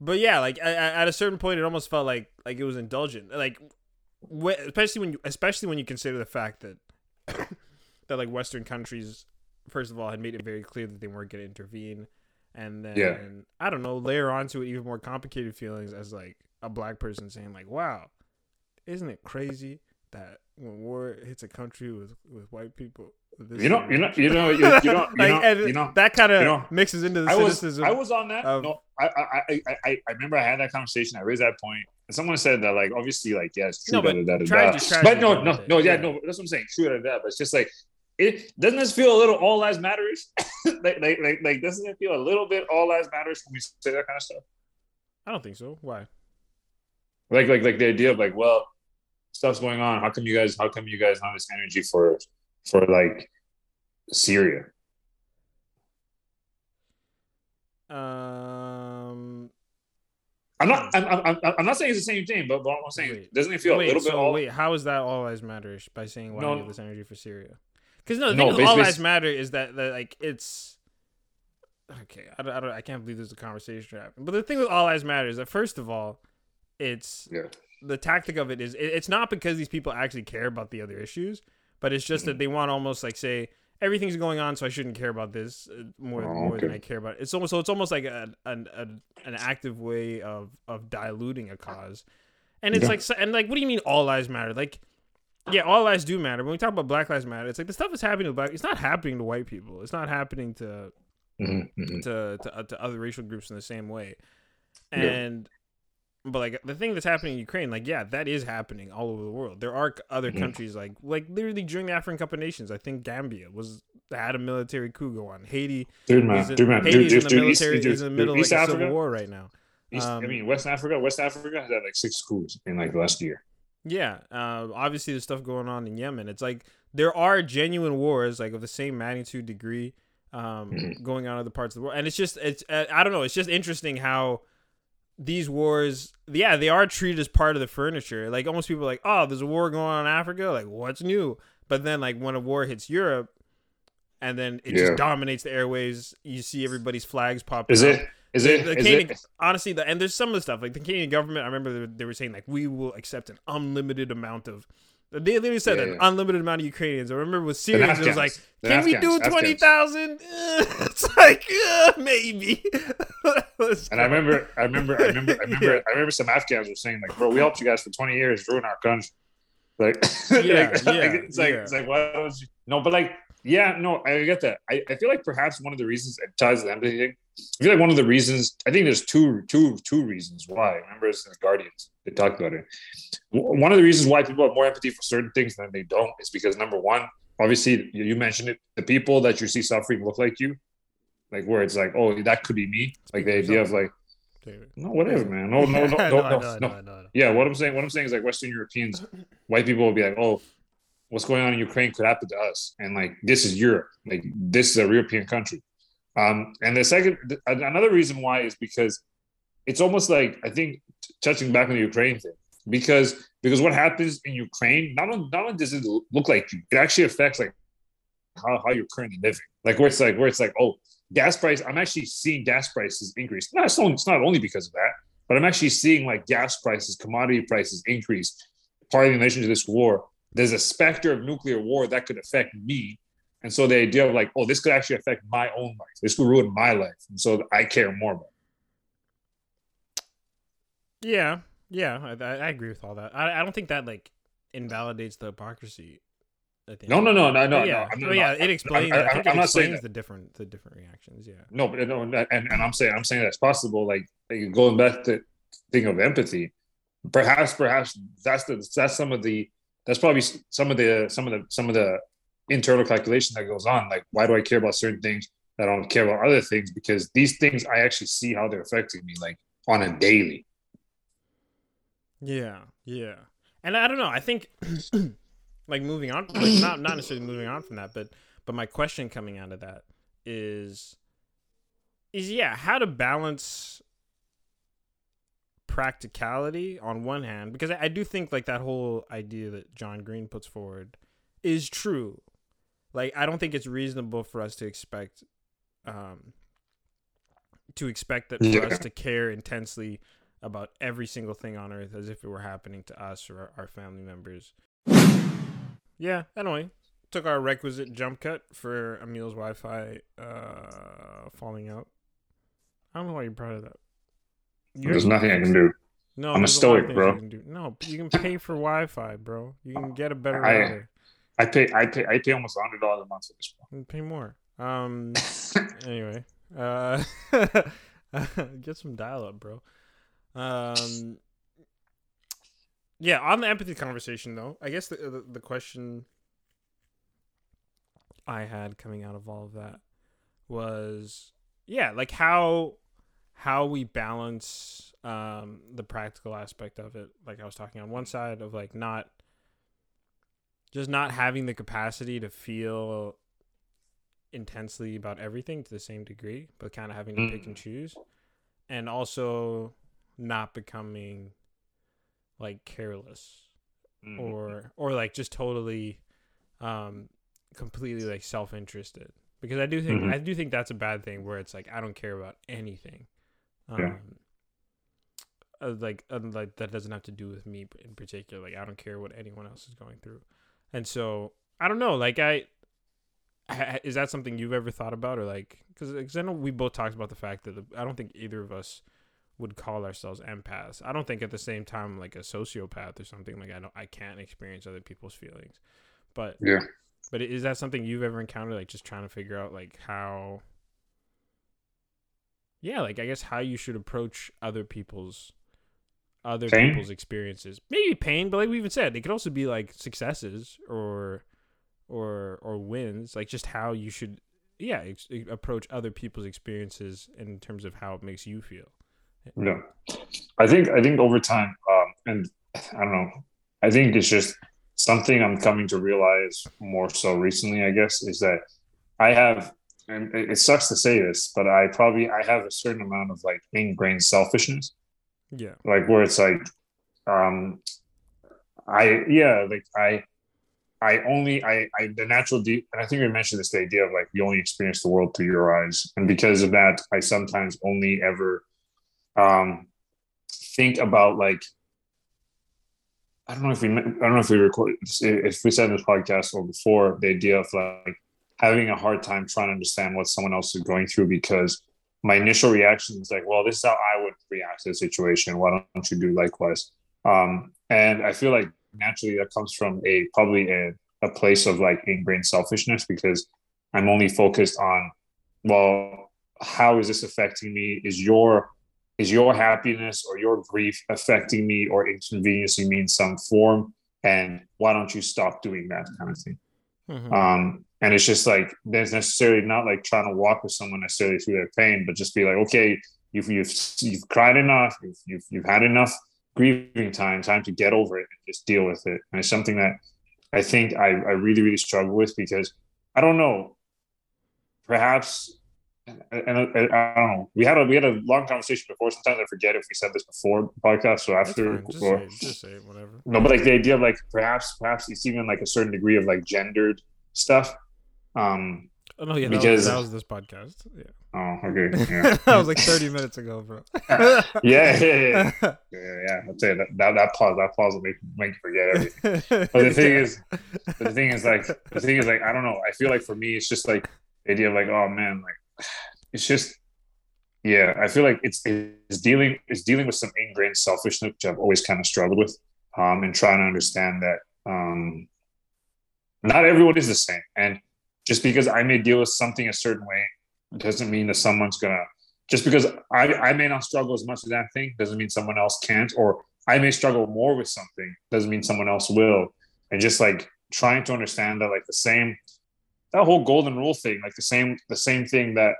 but yeah, like at, at a certain point, it almost felt like like it was indulgent. Like, wh- especially when you, especially when you consider the fact that that like Western countries, first of all, had made it very clear that they weren't going to intervene, and then Yeah. I don't know, layer onto it even more complicated feelings as like a black person saying like, "Wow, isn't it crazy that when war hits a country with with white people, this You know, you know, you know, you, you know, you Like, know, and you know. that kind of you know, mixes into the I was, cynicism. I was on that. of- no, I, I, I, I, I remember I had that conversation. I raised that point, and someone said that, like, obviously, like, yeah, it's true. No, but da, da, da, da, da. but no, no, no, yeah, yeah. no. That's what I'm saying. True, da, da, da, but it's just like, it doesn't this feel a little all lives matters? like, like, like, like, doesn't it feel a little bit all lives matters when we say that kind of stuff? I don't think so. Why? Like, like, like the idea of like, well, stuff's going on. How come you guys? How come you guys have this energy for, for like, Syria? Um. I'm not. I'm, I'm, I'm- I'm not saying it's the same thing, but, but I'm saying Wait. doesn't it feel wait, a little bit so all? wait, how is that all lives matter by saying why No. do you have this energy for Syria? Because no, the No, thing with all lives matter is that, that like it's okay. I don't, I don't. I can't believe there's a conversation happening. But the thing with all lives matter is that first of all, it's Yeah. The tactic of it is it, it's not because these people actually care about the other issues, but it's just that Mm-hmm. they want to almost like say everything's going on, so I shouldn't care about this uh, more Oh, more than. I care about. It. It's almost so it's almost like a, an an an active way of of diluting a cause, and it's Yeah. like and like what do you mean all lives matter? Like yeah, all lives do matter. When we talk about Black Lives Matter, it's like the stuff that's happening to black. It's not happening to white people. It's not happening to Mhm, mhm. to to, uh, to other racial groups in the same way. Yeah. But like the thing that's happening in Ukraine, like yeah, that is happening all over the world. There are other Mhm. countries like like literally during the African Cup of Nations, I think Gambia was had a military coup go on. Haiti Dude, man, in, dude, man, Haiti dude, in the dude, military dude, is in the dude, middle of like a Africa, civil war right now. East, I Um, mean, West Africa, West Africa has had like six coups in like last year. Yeah, uh, obviously there's stuff going on in Yemen. It's like there are genuine wars, like of the same magnitude degree, um, Mhm. going on in other parts of the world. And it's just, it's, uh, I don't know, it's just interesting how these wars, yeah, they are treated as part of the furniture. Like almost people are like, oh, there's a war going on in Africa, like what's new? But then like when a war hits Europe, and then it Yeah. just dominates the airways, you see everybody's flags pop. Is up. it? Is The- it? the Is Canadian, it? honestly, the, and there's some of the stuff like the Canadian government. I remember they, were- they were saying like we will accept an unlimited amount of. They literally said Yeah, an yeah. unlimited amount of Ukrainians. I remember with Syrians, it was like, can we do Afghans. twenty thousand? it's like uh, maybe. And I remember, I remember, I remember, I remember, Yeah. I remember some Afghans were saying like, "Bro, we helped you guys for 20 years, ruin our country." Like, Yeah, like, yeah, like, it's like, it's like, why don't you? No, but like, yeah, no, I get that. I, I feel like perhaps one of the reasons it ties to the empathy thing. I feel like one of the reasons. I think there's two, two, two reasons why. Remember it's the Guardians. They talked about it. One of the reasons why people have more empathy for certain things than they don't is because number one, obviously, you mentioned it. The people that you see suffering look like you. Like where it's like, oh, that could be me. Like the idea of like, no, whatever, man. No, no, no, no, no, know, I know, no. I know, I know. Yeah, what I'm saying, what I'm saying is like Western Europeans, white people will be like, oh, what's going on in Ukraine could happen to us, and like this is Europe, like this is a European country. Um, and the second, th- another reason why is because it's almost like I think touching back on the Ukraine thing, because because what happens in Ukraine, not only not only does it look like you, it actually affects like how, how you're currently living. Like where it's like where it's like, oh, gas price. I'm actually seeing gas prices increase. No, it's not, it's not only because of that, but I'm actually seeing like gas prices, commodity prices increase. Partly in relation to this war, there's a specter of nuclear war that could affect me. And so the idea of like, oh, this could actually affect my own life. This could ruin my life. And so I care more about. Yeah, yeah, I, I I agree with all that. I, I don't think that like invalidates the hypocrisy. I think. No, no, no, no, no, yeah, no. I'm but not- yeah, it explains. I'm- I think it I'm not saying explains the different the different reactions. Yeah. No, but no, and, and I'm saying I'm saying that's possible. Like, like going back to thing of empathy, perhaps perhaps that's the that's some of the that's probably some of the some of the some of the internal calculation that goes on. Like, why do I care about certain things? That I don't care about other things because these things I actually see how they're affecting me, like on a daily. Yeah, yeah, and I don't know. I think like moving on, like not not necessarily moving on from that, but but my question coming out of that is is yeah, how to balance practicality on one hand because I, I do think like that whole idea that John Green puts forward is true. Like I don't think it's reasonable for us to expect um to expect that for Yeah. us to care intensely about every single thing on earth as if it were happening to us or our, family members. Yeah, anyway, took our requisite jump cut for Emil's Wi-Fi uh, falling out. I don't know why you're proud of that. You There's nothing I can do. No, I'm a there's lot of stoic, bro. You can do. No, you can pay for Wi-Fi, bro. You can get a better I- router. I pay I pay I pay almost hundred dollars a month for this. Bro. Pay more. Um. anyway, uh, get some dial up, bro. Um. Yeah, on the empathy conversation though, I guess the the, the question I had coming out of all of that was yeah, like how how we balance um the practical aspect of it. Like I was talking on one side of like not just not having the capacity to feel intensely about everything to the same degree, but kind of having to pick and choose, and also not becoming like careless Mm. or or like just totally um completely like self-interested because i do think Mhm. i do think that's a bad thing where it's like i don't care about anything um Yeah. uh, like uh, like that doesn't have to do with me in particular like i don't care what anyone else is going through and so i don't know like i is that something you've ever thought about or like because i know we both talked about the fact that i don't think either of us would call ourselves empaths. I don't think at the same time like a sociopath or something like I don't I can't experience other people's feelings. But Yeah. but is that something you've ever encountered like just trying to figure out like how Yeah, like I guess how you should approach other people's other Pain? people's experiences. Maybe pain, but like we even said, it could also be like successes or or or wins, like just how you should yeah, ex- approach other people's experiences in terms of how it makes you feel. Yeah, I think I think over time, um, and I don't know, I think it's just something I'm coming to realize more so recently. I guess is that I have, and it sucks to say this, but I probably I have a certain amount of like ingrained selfishness, Yeah. like where it's like, um, I yeah, like I. I only I, I the natural deep and I think we mentioned this the idea of like you only experience the world through your eyes and because of that I sometimes only ever um think about like I don't know if we I don't know if we record if we said this podcast or before the idea of like having a hard time trying to understand what someone else is going through because my initial reaction is like well this is how I would react to the situation. Why don't you do likewise? Um and I feel like naturally that comes from a probably a, a place of like ingrained selfishness because I'm only focused on well how is this affecting me? Is your is your happiness or your grief affecting me or inconveniencing me in some form? And why don't you stop doing that kind of thing? Mhm. um and it's just like there's necessarily not like trying to walk with someone necessarily through their pain but just be like okay you've you've, you've cried enough you've, you've you've had enough grieving time time to get over it and just deal with it. And it's something that i think i, I really really struggle with because i don't know. Perhaps and, and I don't know. We had a we had a long conversation before. Sometimes I forget if we said this before podcast or after. Just or- say, just say it, whatever. no, but like the idea of like perhaps perhaps it's even like a certain degree of like gendered stuff. Um. Oh no, yeah, that, Because- was, that was this podcast. Yeah, Oh, okay. Yeah. that was like thirty minutes ago, bro. yeah, yeah, yeah, yeah, yeah. I'll tell you that that, that pause that pause will make make you forget everything. But the thing is, but the thing is like the thing is like I don't know. I feel like for me, it's just like the idea of like oh man, like it's just yeah. I feel like it's it's dealing it's dealing with some ingrained selfishness, which I've always kind of struggled with, um, and trying to understand that um, not everyone is the same, and just because I may deal with something a certain way doesn't mean that someone's gonna. Just because I, I may not struggle as much with that thing doesn't mean someone else can't, or I may struggle more with something doesn't mean someone else will. And just like trying to understand that, like the same, that whole golden rule thing, like the same, the same thing that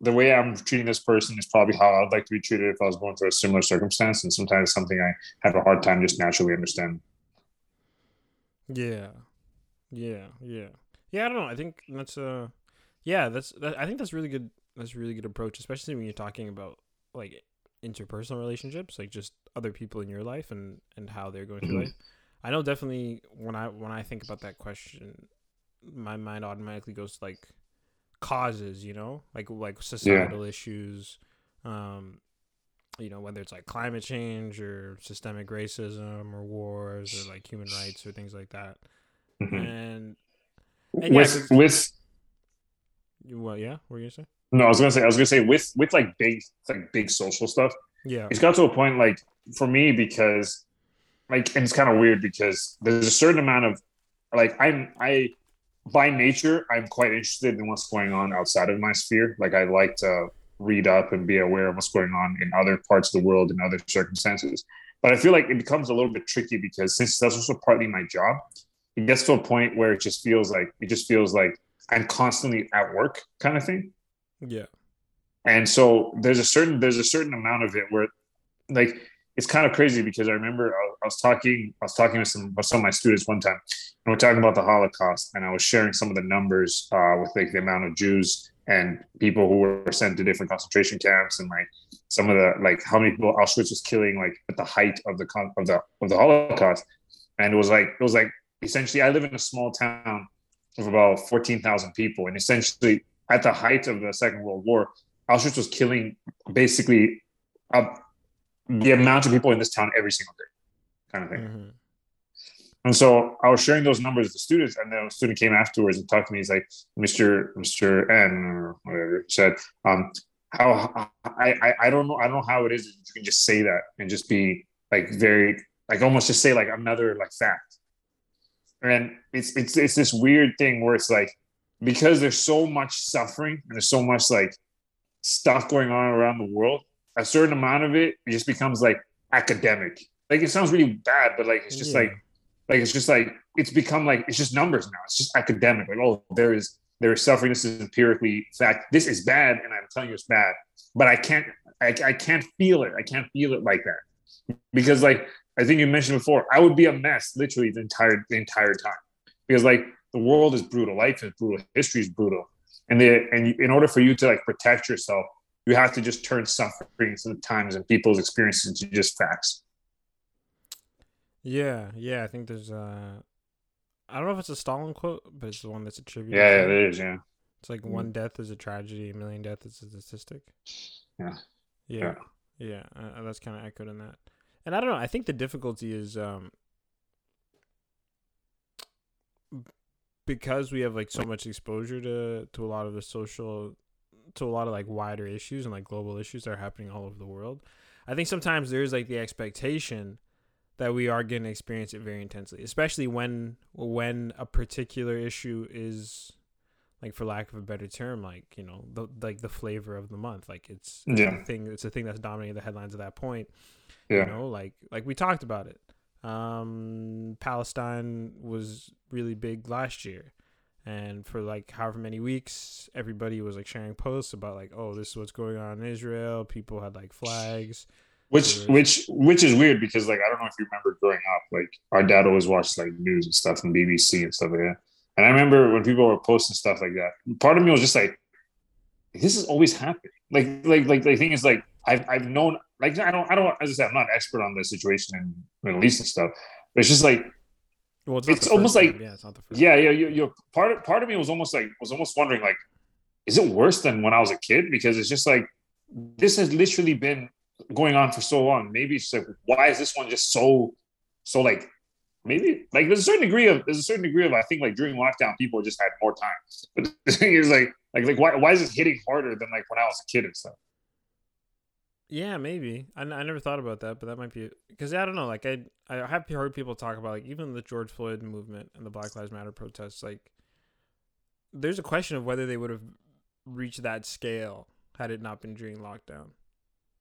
the way I'm treating this person is probably how I'd like to be treated if I was going through a similar circumstance. And sometimes something I have a hard time just naturally understanding. Yeah, yeah, yeah, yeah. I don't know. I think that's uh, yeah, that's that, I think that's really good. That's a really good approach, especially when you're talking about like interpersonal relationships, like just other people in your life and and how they're going through Mhm. life. I know definitely when I when I think about that question, my mind automatically goes to like causes, you know, like like societal issues, um, you know, whether it's like climate change or systemic racism or wars or like human rights or things like that. Mhm. And And yeah, with you- what? Yeah, what were you gonna say? no, I was gonna say I was gonna say with with like big like big social stuff. Yeah, it's got to a point like for me because like and it's kind of weird because there's a certain amount of like I'm I by nature I'm quite interested in what's going on outside of my sphere. Like I like to read up and be aware of what's going on in other parts of the world and other circumstances. But I feel like it becomes a little bit tricky because since that's also partly my job, it gets to a point where it just feels like it just feels like I'm constantly at work kind of thing. Yeah. And so there's a certain there's a certain amount of it where like it's kind of crazy because I remember I, was talking I was talking with some with some of my students one time and we're talking about the Holocaust and I was sharing some of the numbers uh, with like the amount of Jews and people who were sent to different concentration camps and like some of the like how many people Auschwitz was killing like at the height of the con- of the of the Holocaust. And it was like it was like essentially I live in a small town of about 14,000 people and essentially at the height of the Second World War Auschwitz was killing basically uh, the amount of people in this town every single day, kind of thing. Mhm. And so I was sharing those numbers with the students, and then a student came afterwards and talked to me. He's like, "Mr. Mr. N or whatever," said, um, "How I, I I don't know I don't know how it is that you can just say that and just be like very like almost just say like another like fact." And it's it's it's this weird thing where it's like because there's so much suffering and there's so much like stuff going on around the world, a certain amount of it just becomes like academic. Like it sounds really bad, but like it's just Yeah. like like it's just like it's become like it's just numbers now. It's just academic. Like oh, there is there is suffering. This is empirically fact. This is bad, and I'm telling you it's bad. But I can't I, I can't feel it. I can't feel it like that because like I think you mentioned before, I would be a mess literally the entire the entire time because like the world is brutal, life is brutal, history is brutal, and the and in order for you to like protect yourself, you have to just turn suffering sometimes and people's experiences into just facts. Yeah, yeah. I think there's a. I don't know if it's a Stalin quote, but it's the one that's attributed. Yeah, yeah, it is. Yeah, It's like one death is a tragedy, a million deaths is a statistic. Yeah. Yeah. Yeah. Uh, that's kind of echoed in that. And I don't know. I think the difficulty is um because we have like so much exposure to to a lot of the social to a lot of like wider issues and like global issues that are happening all over the world. I think sometimes there is like the expectation that we are going to experience it very intensely, especially when when a particular issue is like for lack of a better term like you know the like the flavor of the month like it's, Yeah. the thing it's a thing that's dominating the headlines at that point yeah, you know like like we talked about it um palestine was really big last year and for like however many weeks everybody was like sharing posts about like oh this is what's going on in israel people had like flags which which which is weird because like I don't know if you remember growing up, like our dad always watched like news and stuff and BBC and stuff like that. And I remember when people were posting stuff like that, part of me was just like, this is always happening. Like like like the thing is like I've I've known like I don't I don't as I said I'm not an expert on the situation in Middle East and stuff. But it's just like well it's, It's almost like- time. yeah it's not the first yeah yeah you you part of part of me was almost like was almost wondering like is it worse than when I was a kid? Because it's just like this has literally been going on for so long. Maybe it's like why is this one just so so like maybe like there's a certain degree of there's a certain degree of I think like during lockdown people just had more time. But the thing is like like like why why is it hitting harder than like when I was a kid and stuff Yeah, maybe. I, n- I never thought about that, but that might be because I don't know. Like I I have heard people talk about like even the George Floyd movement and the Black Lives Matter protests. Like, there's a question of whether they would have reached that scale had it not been during lockdown.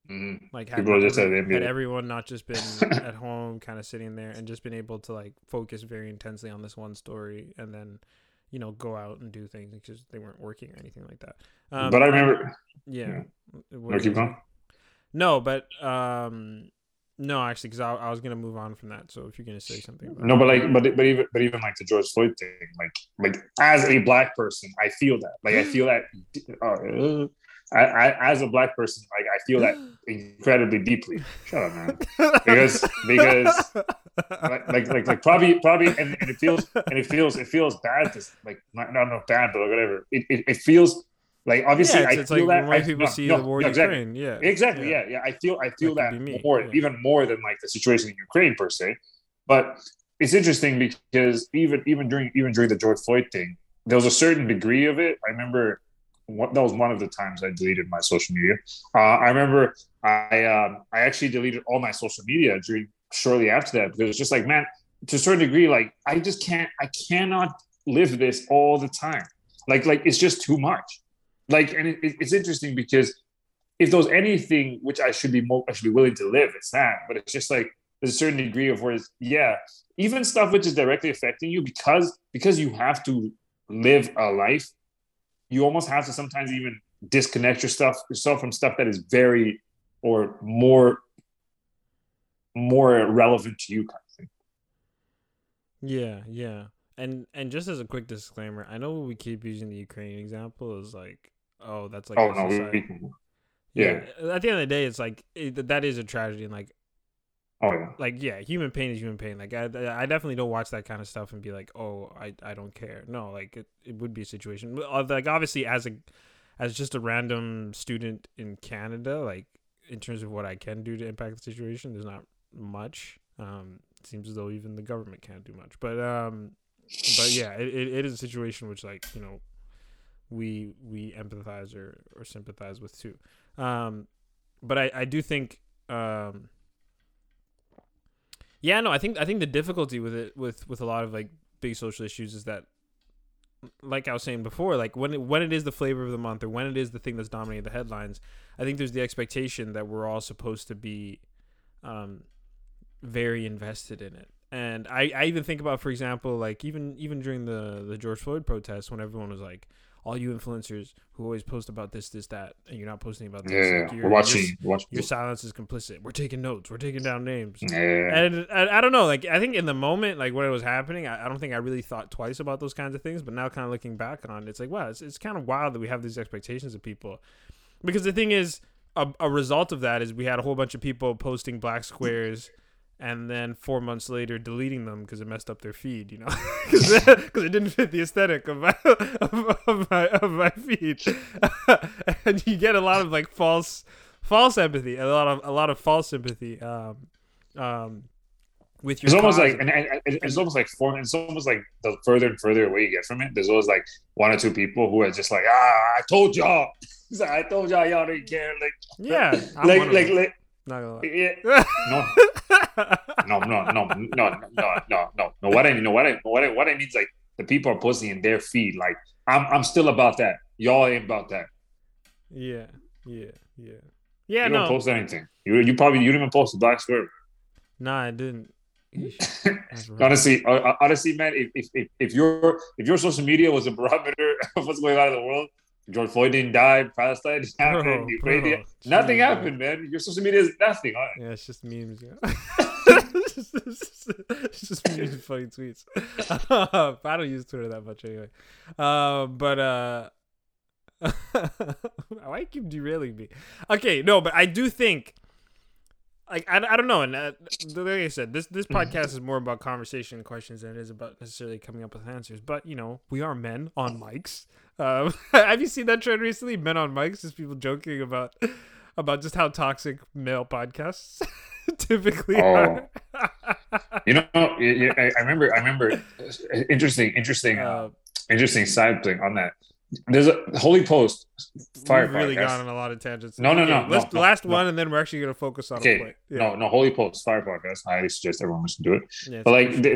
Mhm. Like had, People just had had everyone not just been at home, kind of sitting there, and just been able to like focus very intensely on this one story, and then you know go out and do things because they weren't working or anything like that. Um, but I remember yeah. yeah. No keep going No, but um, no, actually, because I, I was gonna move on from that. So if you're gonna say something, about No, but like, but but even but even like the George Floyd thing, like like as a black person, I feel that. Like I feel that. Uh, I, I as a black person, like I feel that incredibly deeply. Shut up, man. Because because like like like, like probably probably and, and it feels and it feels it feels bad to like not not not bad but whatever. It it, it feels like obviously yeah, it's, I it's feel like that when I, people no, see no, the war no, in exactly. Ukraine. Yeah, Exactly. Yeah. yeah. I feel I feel That that, could be me, more, yeah. even more than like the situation in Ukraine per se. But it's interesting because even even during even during the George Floyd thing, there was a certain degree of it. I remember what that was one of the times I deleted my social media. Uh, I remember I um, I actually deleted all my social media during shortly after that because it's just like man, to a certain degree, like I just can't, I cannot live this all the time. Like, like it's just too much. Like, and it, it's interesting because if there's anything which I should be more, I should be willing to live, it's that. But it's just like there's a certain degree of where, it's, yeah, even stuff which is directly affecting you because because you have to live a life, you almost have to sometimes even disconnect your stuff yourself from stuff that is very or more more relevant to you kind of thing. Yeah, yeah. And and just as a quick disclaimer, I know we keep using the Ukraine example as like, oh, that's like Oh no, we, we, yeah. At the end of the day, it's like it, that is a tragedy, and like oh yeah. like yeah, human pain is human pain. Like I, I definitely don't watch that kind of stuff and be like, oh, I, I don't care. No, like it, it would be a situation. Uh, Like obviously, as a as just a random student in Canada, like in terms of what I can do to impact the situation, there's not much. Um, it seems as though even the government can't do much. But um, but yeah, it, it, it is a situation which like you know we we empathize or, or sympathize with too. Um, but I, I do think um, yeah, no, I think I think the difficulty with it with with a lot of like big social issues is that like I was saying before, like when it, when it is the flavor of the month or when it is the thing that's dominating the headlines, I think there's the expectation that we're all supposed to be um very invested in it. And I, I even think about, for example, like even even during the the George Floyd protests, when everyone was like, "All you influencers who always post about this, this, that, and you're not posting about this, Yeah, yeah. like, we're watching. Your, we're watching. your silence is complicit. We're taking notes. We're taking down names." yeah. And I, I don't know, like I think in the moment, like when it was happening, I, I don't think I really thought twice about those kinds of things. But now, kind of looking back on it, it's like, wow, it's, it's kind of wild that we have these expectations of people. Because the thing is, a, a result of that is we had a whole bunch of people posting black squares, and then four months later deleting them because it messed up their feed, you know, because it didn't fit the aesthetic of my of, of my of my feed, and you get a lot of like false false empathy, a lot of a lot of false sympathy. Um, um, with your It's almost like, and, and, and it's almost like form. It's almost like the further and further away you get from it, there's always like one or two people who are just like, ah, I told y'all, like, I told y'all, y'all didn't care. Like, yeah, I'm like, like, like, not gonna lie. Yeah. No. no, no, no, no, no, no, no, no. What I mean, what I, what I, what I mean is like the people are posting in their feed. Like I'm, I'm still about that. Y'all ain't about that. Yeah, yeah, yeah, yeah. You no. don't post anything. You, you probably, you didn't even post a black square. Nah, I didn't. honestly, uh, uh, honestly, man, if, if, if, if your if your social media was a barometer of what's going on in the world, George Floyd didn't die, Palestine didn't happen, Bro, Ukraine bro, didn't- nothing bro. happened, man. Your social media is nothing. Huh? Yeah, it's just memes. Yeah. it's, just, it's just memes funny tweets. I don't use Twitter that much anyway. Uh, but uh, why you keep derailing me? Okay, no, but I do think, like, I, I don't know, and uh, like I said, this this podcast is more about conversation and questions than it is about necessarily coming up with answers. But you know, we are men on mics. Um, have you seen that trend recently? Men on mics, just people joking about about just how toxic male podcasts typically are. You know, I, I remember. I remember. Interesting, interesting, uh, Uh, interesting side thing on that. There's a Holy Post Fire we've really podcast. gone on a lot of tangents. No, no, Okay, no, Let's no, last no. one, and then we're actually going to focus on a Okay. Yeah. no, no, Holy Post Fire podcast. I highly suggest everyone listen to it. Yeah, but, like, they-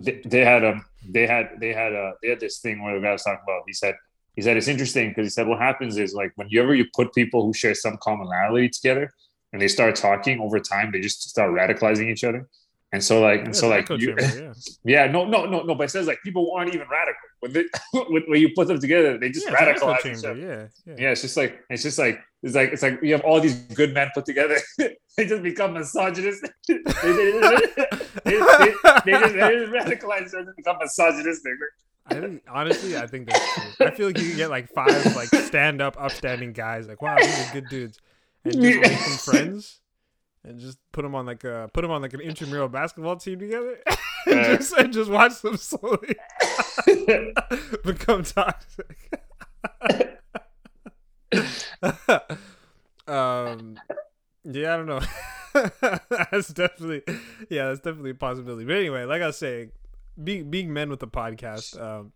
they, they had um they had they had uh they had this thing where the guy was talking about he said he said it's interesting because he said what happens is like whenever you put people who share some commonality together and they start talking over time they just start radicalizing each other and so like Yeah, and so like you, chamber, yeah. yeah no no no no but it says like people aren't even radical when they when, when you put them together they just Yeah, radicalize each chamber, other Yeah, yeah. yeah, it's just like it's just like it's like it's like you have all these good men put together. they just become misogynist. they, they, they, they just radicalize and become misogynistic. I think honestly, I think that's true. I feel like you can get like five like stand up, upstanding guys. Like, wow, these are good dudes, and just make them friends, and just put them on like a put them on like an intramural basketball team together, and, Yeah. just, and just watch them slowly become toxic. um, yeah, I don't know. that's definitely, yeah, that's definitely a possibility. But anyway, like I was saying, being being men with a podcast, um,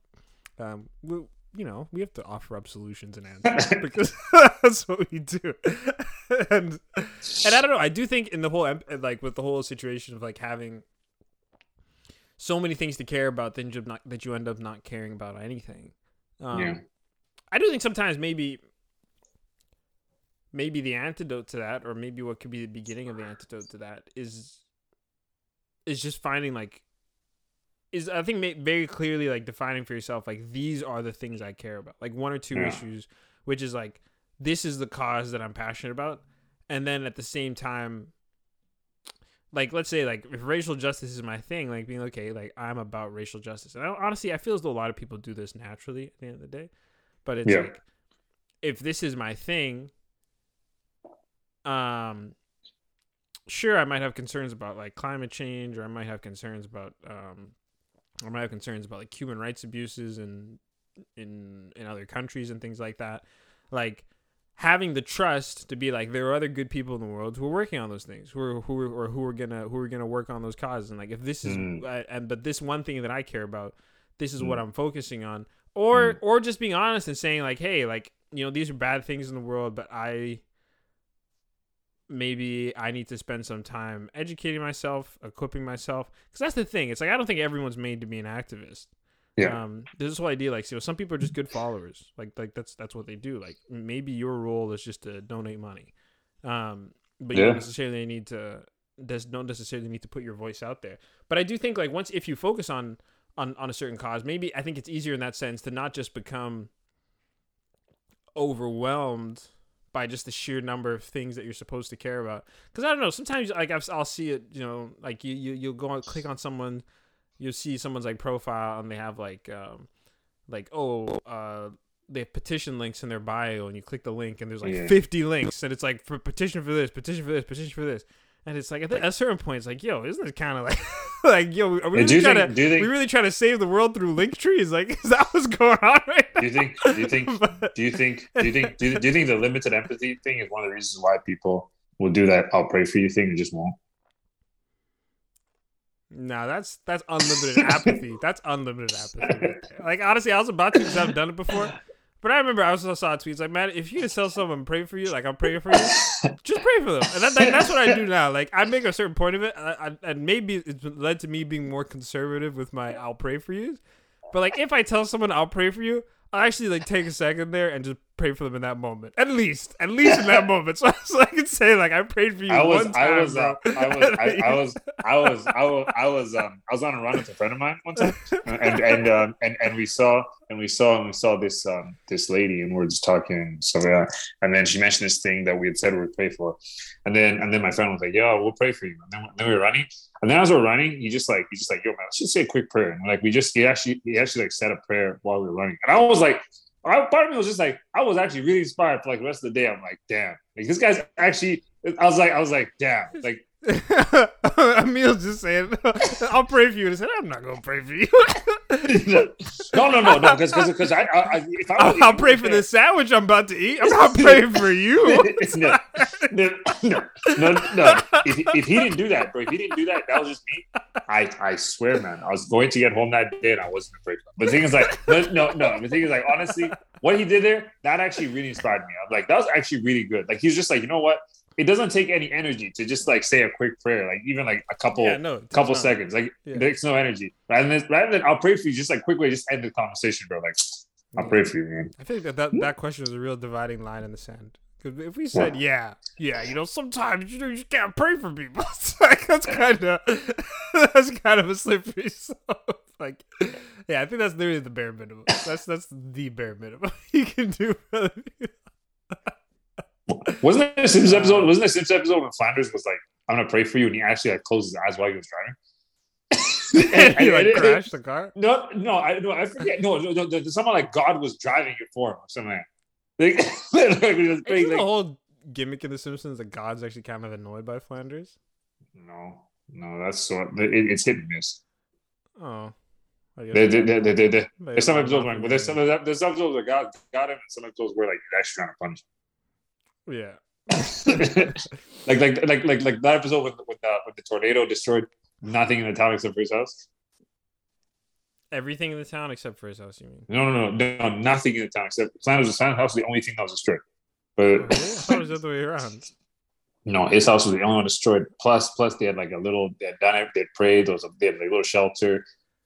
um, we, you know, we have to offer up solutions and answers because that's what we do. and and I don't know, I do think in the whole like with the whole situation of like having so many things to care about that you not that you end up not caring about anything. Um, Yeah. I do think sometimes maybe maybe the antidote to that, or maybe what could be the beginning of the antidote to that, is is just finding like is I think very clearly like defining for yourself like these are the things I care about, like one or two Yeah. issues, which is like this is the cause that I'm passionate about, and then at the same time. Like let's say like if racial justice is my thing, like being okay, like I'm about racial justice, and I, honestly I feel as though a lot of people do this naturally at the end of the day, but it's Yeah. like if this is my thing, um, sure, I might have concerns about like climate change, or I might have concerns about, um, I might have concerns about like human rights abuses and in in other countries and things like that. Like having the trust to be like there are other good people in the world who are working on those things, who are who are, or who are gonna who are gonna work on those causes, and like if this is Mm. uh, and but this one thing that I care about, this is what Mm. I'm focusing on, or Mm. or just being honest and saying like, hey, like you know these are bad things in the world, but I maybe I need to spend some time educating myself, equipping myself. Because that's the thing. It's like I don't think everyone's made to be an activist. Yeah. Um, there's this whole idea like, you know, some people are just good followers. Like, like that's that's what they do. Like, maybe your role is just to donate money, um, but you don't necessarily need to. There's don't necessarily need to put your voice out there. But I do think like once if you focus on on on a certain cause, maybe I think it's easier in that sense to not just become overwhelmed by just the sheer number of things that you're supposed to care about. Because I don't know, sometimes like I've, I'll see it, you know, like you you you'll go and click on someone, you'll see someone's like profile and they have like um like oh uh they have petition links in their bio and you click the link and there's like Yeah. 50 links and it's like for petition for this, petition for this, petition for this. And it's like at, the, at a certain point, it's like, yo, isn't it kind of like, like, yo, are we really trying think, to, think- we really trying to save the world through link trees? Like, is that what's going on right now? Do you think? Do you think? Do you think? Do you think? Do you, do you think the limited empathy thing is one of the reasons why people will do that "I'll pray for you" thing and just won't? No, that's that's unlimited apathy. That's unlimited apathy. Like honestly, I was about to because I've done it before. But I remember I also saw tweets like, "Man, if you just tell someone pray for you, like I'm praying for you, just pray for them." And that, that- that's what I do now. Like I make a certain point of it, I, I, and maybe it's led to me being more conservative with my "I'll pray for you." But like, if I tell someone I'll pray for you, I actually like take a second there and just pray for them in that moment. At least, at least in that moment, so, so I can say like I prayed for you. I was, one time, I was, uh, I was, I, I was, I was, I was, I was, um, I was on a run with a friend of mine one time, and and um, and and we saw, and we saw, and we saw this um this lady, and we were just talking like that, and then she mentioned this thing that we had said we would pray for, and then and then my friend was like, "Yo, we'll pray for you," and then, then we were running, and then as we we're running, he just like he just like, "Yo, man, let's just say a quick prayer," and like we just he actually he actually like said a prayer while we were running, and I was like. I, part of me was just like, I was actually really inspired for like the rest of the day. I'm like, damn, like this guy's actually. I was like, I was like, damn, like Emil's just saying, "I'll pray for you." And I said, "I'm not gonna pray for you. no, no, no, no, because because I, I, I if I I'll, I'll pray for the sandwich I'm about to eat. I'm not praying for you." no, no, no, no, no. If, if he didn't do that, bro, if he didn't do that, that was just me. I, I swear, man, I was going to get home that day and I wasn't afraid. But the thing is, like, no, no, no. The thing is, like, honestly, what he did there, that actually really inspired me. I'm like, that was actually really good. Like, he's just like, you know what? It doesn't take any energy to just like say a quick prayer, like even like a couple, Yeah, no, it's couple not. seconds. Like, Yeah. there's no energy. Rather than rather than I'll pray for you, just like quickly, just end the conversation, bro. Like, I'll pray for you, man. I think that, that that question is a real dividing line in the sand. Because if we said, "Yeah, yeah," you know, sometimes you know, you can't pray for people. It's like, that's kind of that's kind of a slippery slope. Like, yeah, I think that's literally the bare minimum. That's that's the bare minimum you can do. For other people. Wasn't there a Simpsons uh, episode? Wasn't there a Simpsons episode when Flanders was like, "I'm gonna pray for you," and he actually like closed his eyes while he was driving? And- you like and- crashed the car. No, no, I no, I forget. No, no, no, someone like God was driving it for him or something. Like, like, like, it was crazy, Isn't the whole gimmick in The Simpsons that God's actually kind of annoyed by Flanders? no, no, that's so. It, it's hit and miss. Oh, there's some episodes, like, there's some familiar. there's some episodes where God got him, and some episodes where like he's actually trying to punish. Yeah. like, like, like, like, like that episode when when the, uh, when the tornado destroyed nothing in the town except for his house. Everything in the town except for his house, you mean? No, no, no, no, nothing in the town except Flanders' Flanders' house. The only thing that was destroyed. Oh, really? But it was the other way around. No, his house was the only one destroyed. Plus, plus they had like a little. They had done it. They prayed. There was a, they had like a little shelter.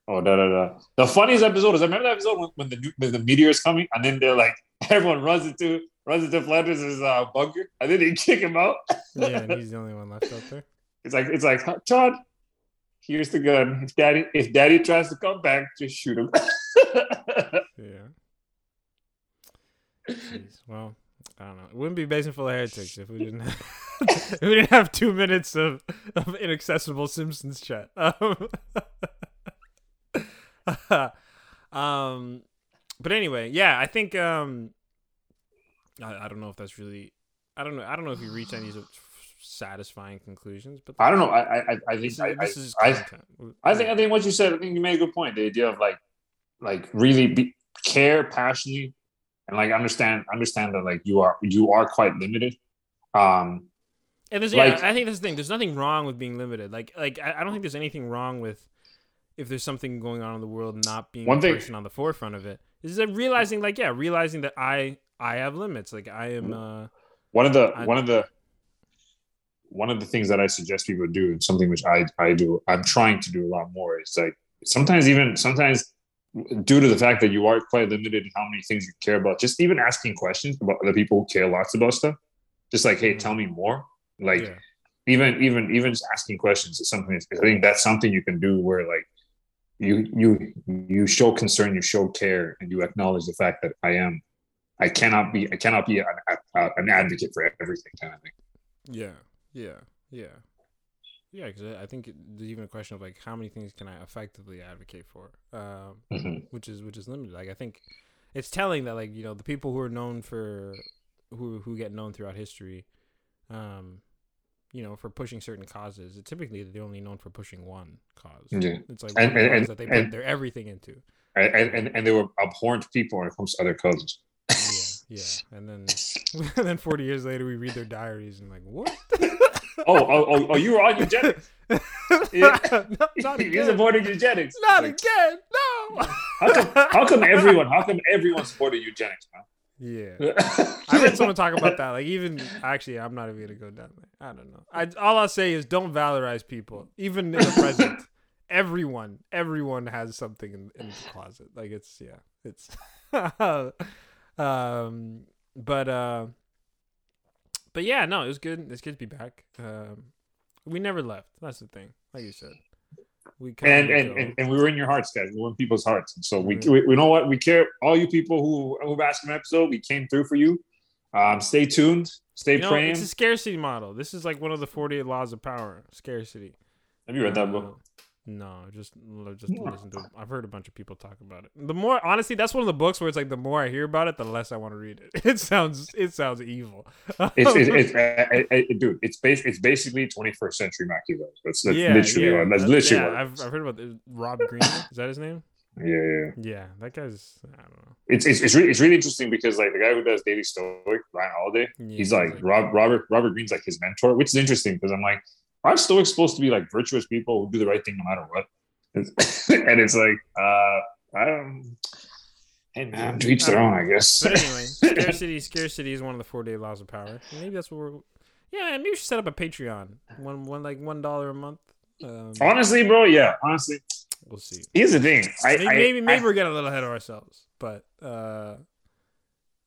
Oh, da da da. The funniest episode is I remember that episode when, when the when the meteor is coming, and then they're like everyone runs into runs into Flanders' uh, bunker, and then they kick him out. Yeah, and he's the only one left out there. It's like it's like Todd. Here's the gun. If daddy if daddy tries to come back, just shoot him. Yeah. Jeez. Well, I don't know. It wouldn't be Basement Full of Heretics if we didn't have, if we didn't have two minutes of, of inaccessible Simpsons chat. Um, um, but anyway, yeah, I think um, I, I don't know if that's really, I don't know, I don't know if you reach any satisfying conclusions, but I don't know. I I I think I, this is I. I think I think what you said. I think you made a good point. The idea of like like really be, care passionately and like understand understand that like you are you are quite limited. Um, And there's yeah, Like- I think that's the thing. There's nothing wrong with being limited. Like like I, I don't think there's anything wrong with if there's something going on in the world not being One thing- person on the forefront of it. Is that realizing like yeah, realizing that I I have limits. Like I am uh one of the I- one of the one of the things that I suggest people do, and something which I I do, I'm trying to do a lot more. Is like sometimes even sometimes due to the fact that you are quite limited in how many things you care about, just even asking questions about other people who care lots about stuff. Just like, hey, tell me more. Like yeah. even even even just asking questions is something. I think that's something you can do where like you you you show concern, you show care, and you acknowledge the fact that I am. I cannot be. I cannot be an, a, an advocate for everything, kind of thing. Yeah, yeah, yeah, yeah. Because I think there's even a question of like how many things can I effectively advocate for, um, Mhm. which is which is limited. Like I think it's telling that like you know the people who are known for who who get known throughout history, um, you know, for pushing certain causes. Typically, they're only known for pushing one cause. Yeah. It's like And- and- that they put and- their everything into. And, and and they were abhorrent people when it comes to other causes. Yeah, yeah. And then and then 40 years later, we read their diaries and like what? Oh, oh, oh, oh, you were on eugenics. Yeah. no, not He's again. supporting eugenics. Not Like, again. No. How come, how come everyone? How come everyone supported eugenics, Yeah. I heard someone talk about that. Like even actually, I'm not even gonna go down there. I don't know. I all I'll say is don't valorize people, even in the present. everyone, everyone has something in, in the closet. Like it's yeah, it's. um, but uh, but yeah, no, it was good. It's good to be back. Um, we never left. That's the thing. Like you said, we and, and and and we were in your hearts, guys. We were in people's hearts, and so we, we, we know what we care. All you people who who've asked an episode, we came through for you. Um, stay tuned, stay you know, praying. it's a scarcity model. This is like one of the 48 laws of power. Scarcity. Have you read that book? No, just just listen to. It. I've heard a bunch of people talk about it. The more honestly, that's one of the books where it's like the more I hear about it, the less I want to read it. It sounds it sounds evil. It's it's, it's uh, uh, uh, dude. It's bas- It's basically 21st century Machiavelli. That's, that's literally what. That's literally yeah. what. I've, I've heard about the, Rob Greene. Is that his name? Yeah, yeah. Yeah, that guy's. I don't know. It's it's it's really, it's really interesting because like the guy who does Daily Stoic, Ryan Holiday, Yeah, he's like Rob Robert Robert Greene's like his mentor, which is interesting because I'm like, aren't Stoics supposed to be like virtuous people who do the right thing no matter what? And it's like, uh, I don't. Hey man, to each their own, I guess. But anyway, scarcity scarcity is one of the four day laws of power. Maybe that's what we're. Yeah, maybe we should set up a Patreon. One one like one dollar a month. Um, Honestly, bro, yeah. Honestly, we'll see. here's the thing. I maybe I, maybe, maybe I, we're getting a little ahead of ourselves, but uh,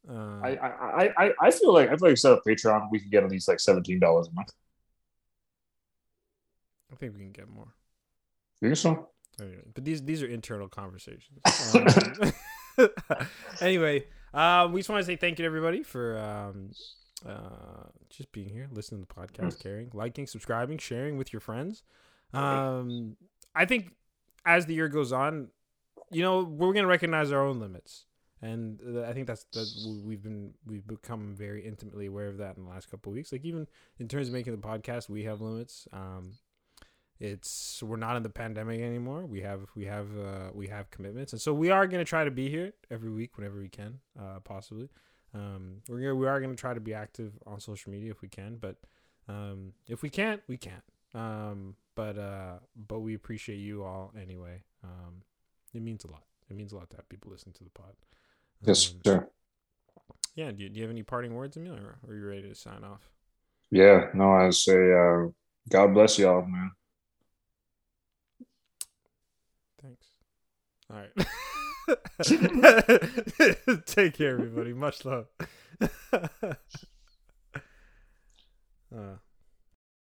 uh, I, I, I, I feel like if I feel like set up Patreon, we can get at least like seventeen dollars a month. I think we can get more. You think so? Anyway, but these these are internal conversations. Um, anyway, uh, we just want to say thank you to everybody for um, uh, just being here, listening to the podcast, caring, liking, subscribing, sharing with your friends. Um, I think as the year goes on, you know, we're gonna recognize our own limits, and uh, I think that's that we've been we've become very intimately aware of that in the last couple of weeks. Like even in terms of making the podcast, we have limits. Um, it's we're not in the pandemic anymore. We have we have uh, we have commitments, and so we are gonna try to be here every week whenever we can, uh, possibly. Um, we're gonna, we are gonna try to be active on social media if we can, but um, if we can't, we can't. Um, but uh, but we appreciate you all anyway. Um, it means a lot. It means a lot to have people listen to the pod. Yes, Um, sir. Yeah. Do you, do you have any parting words, Emil, or are you ready to sign off? Yeah, no, I say, uh, God bless y'all, man. Thanks. All right. Take care, everybody. Much love. uh.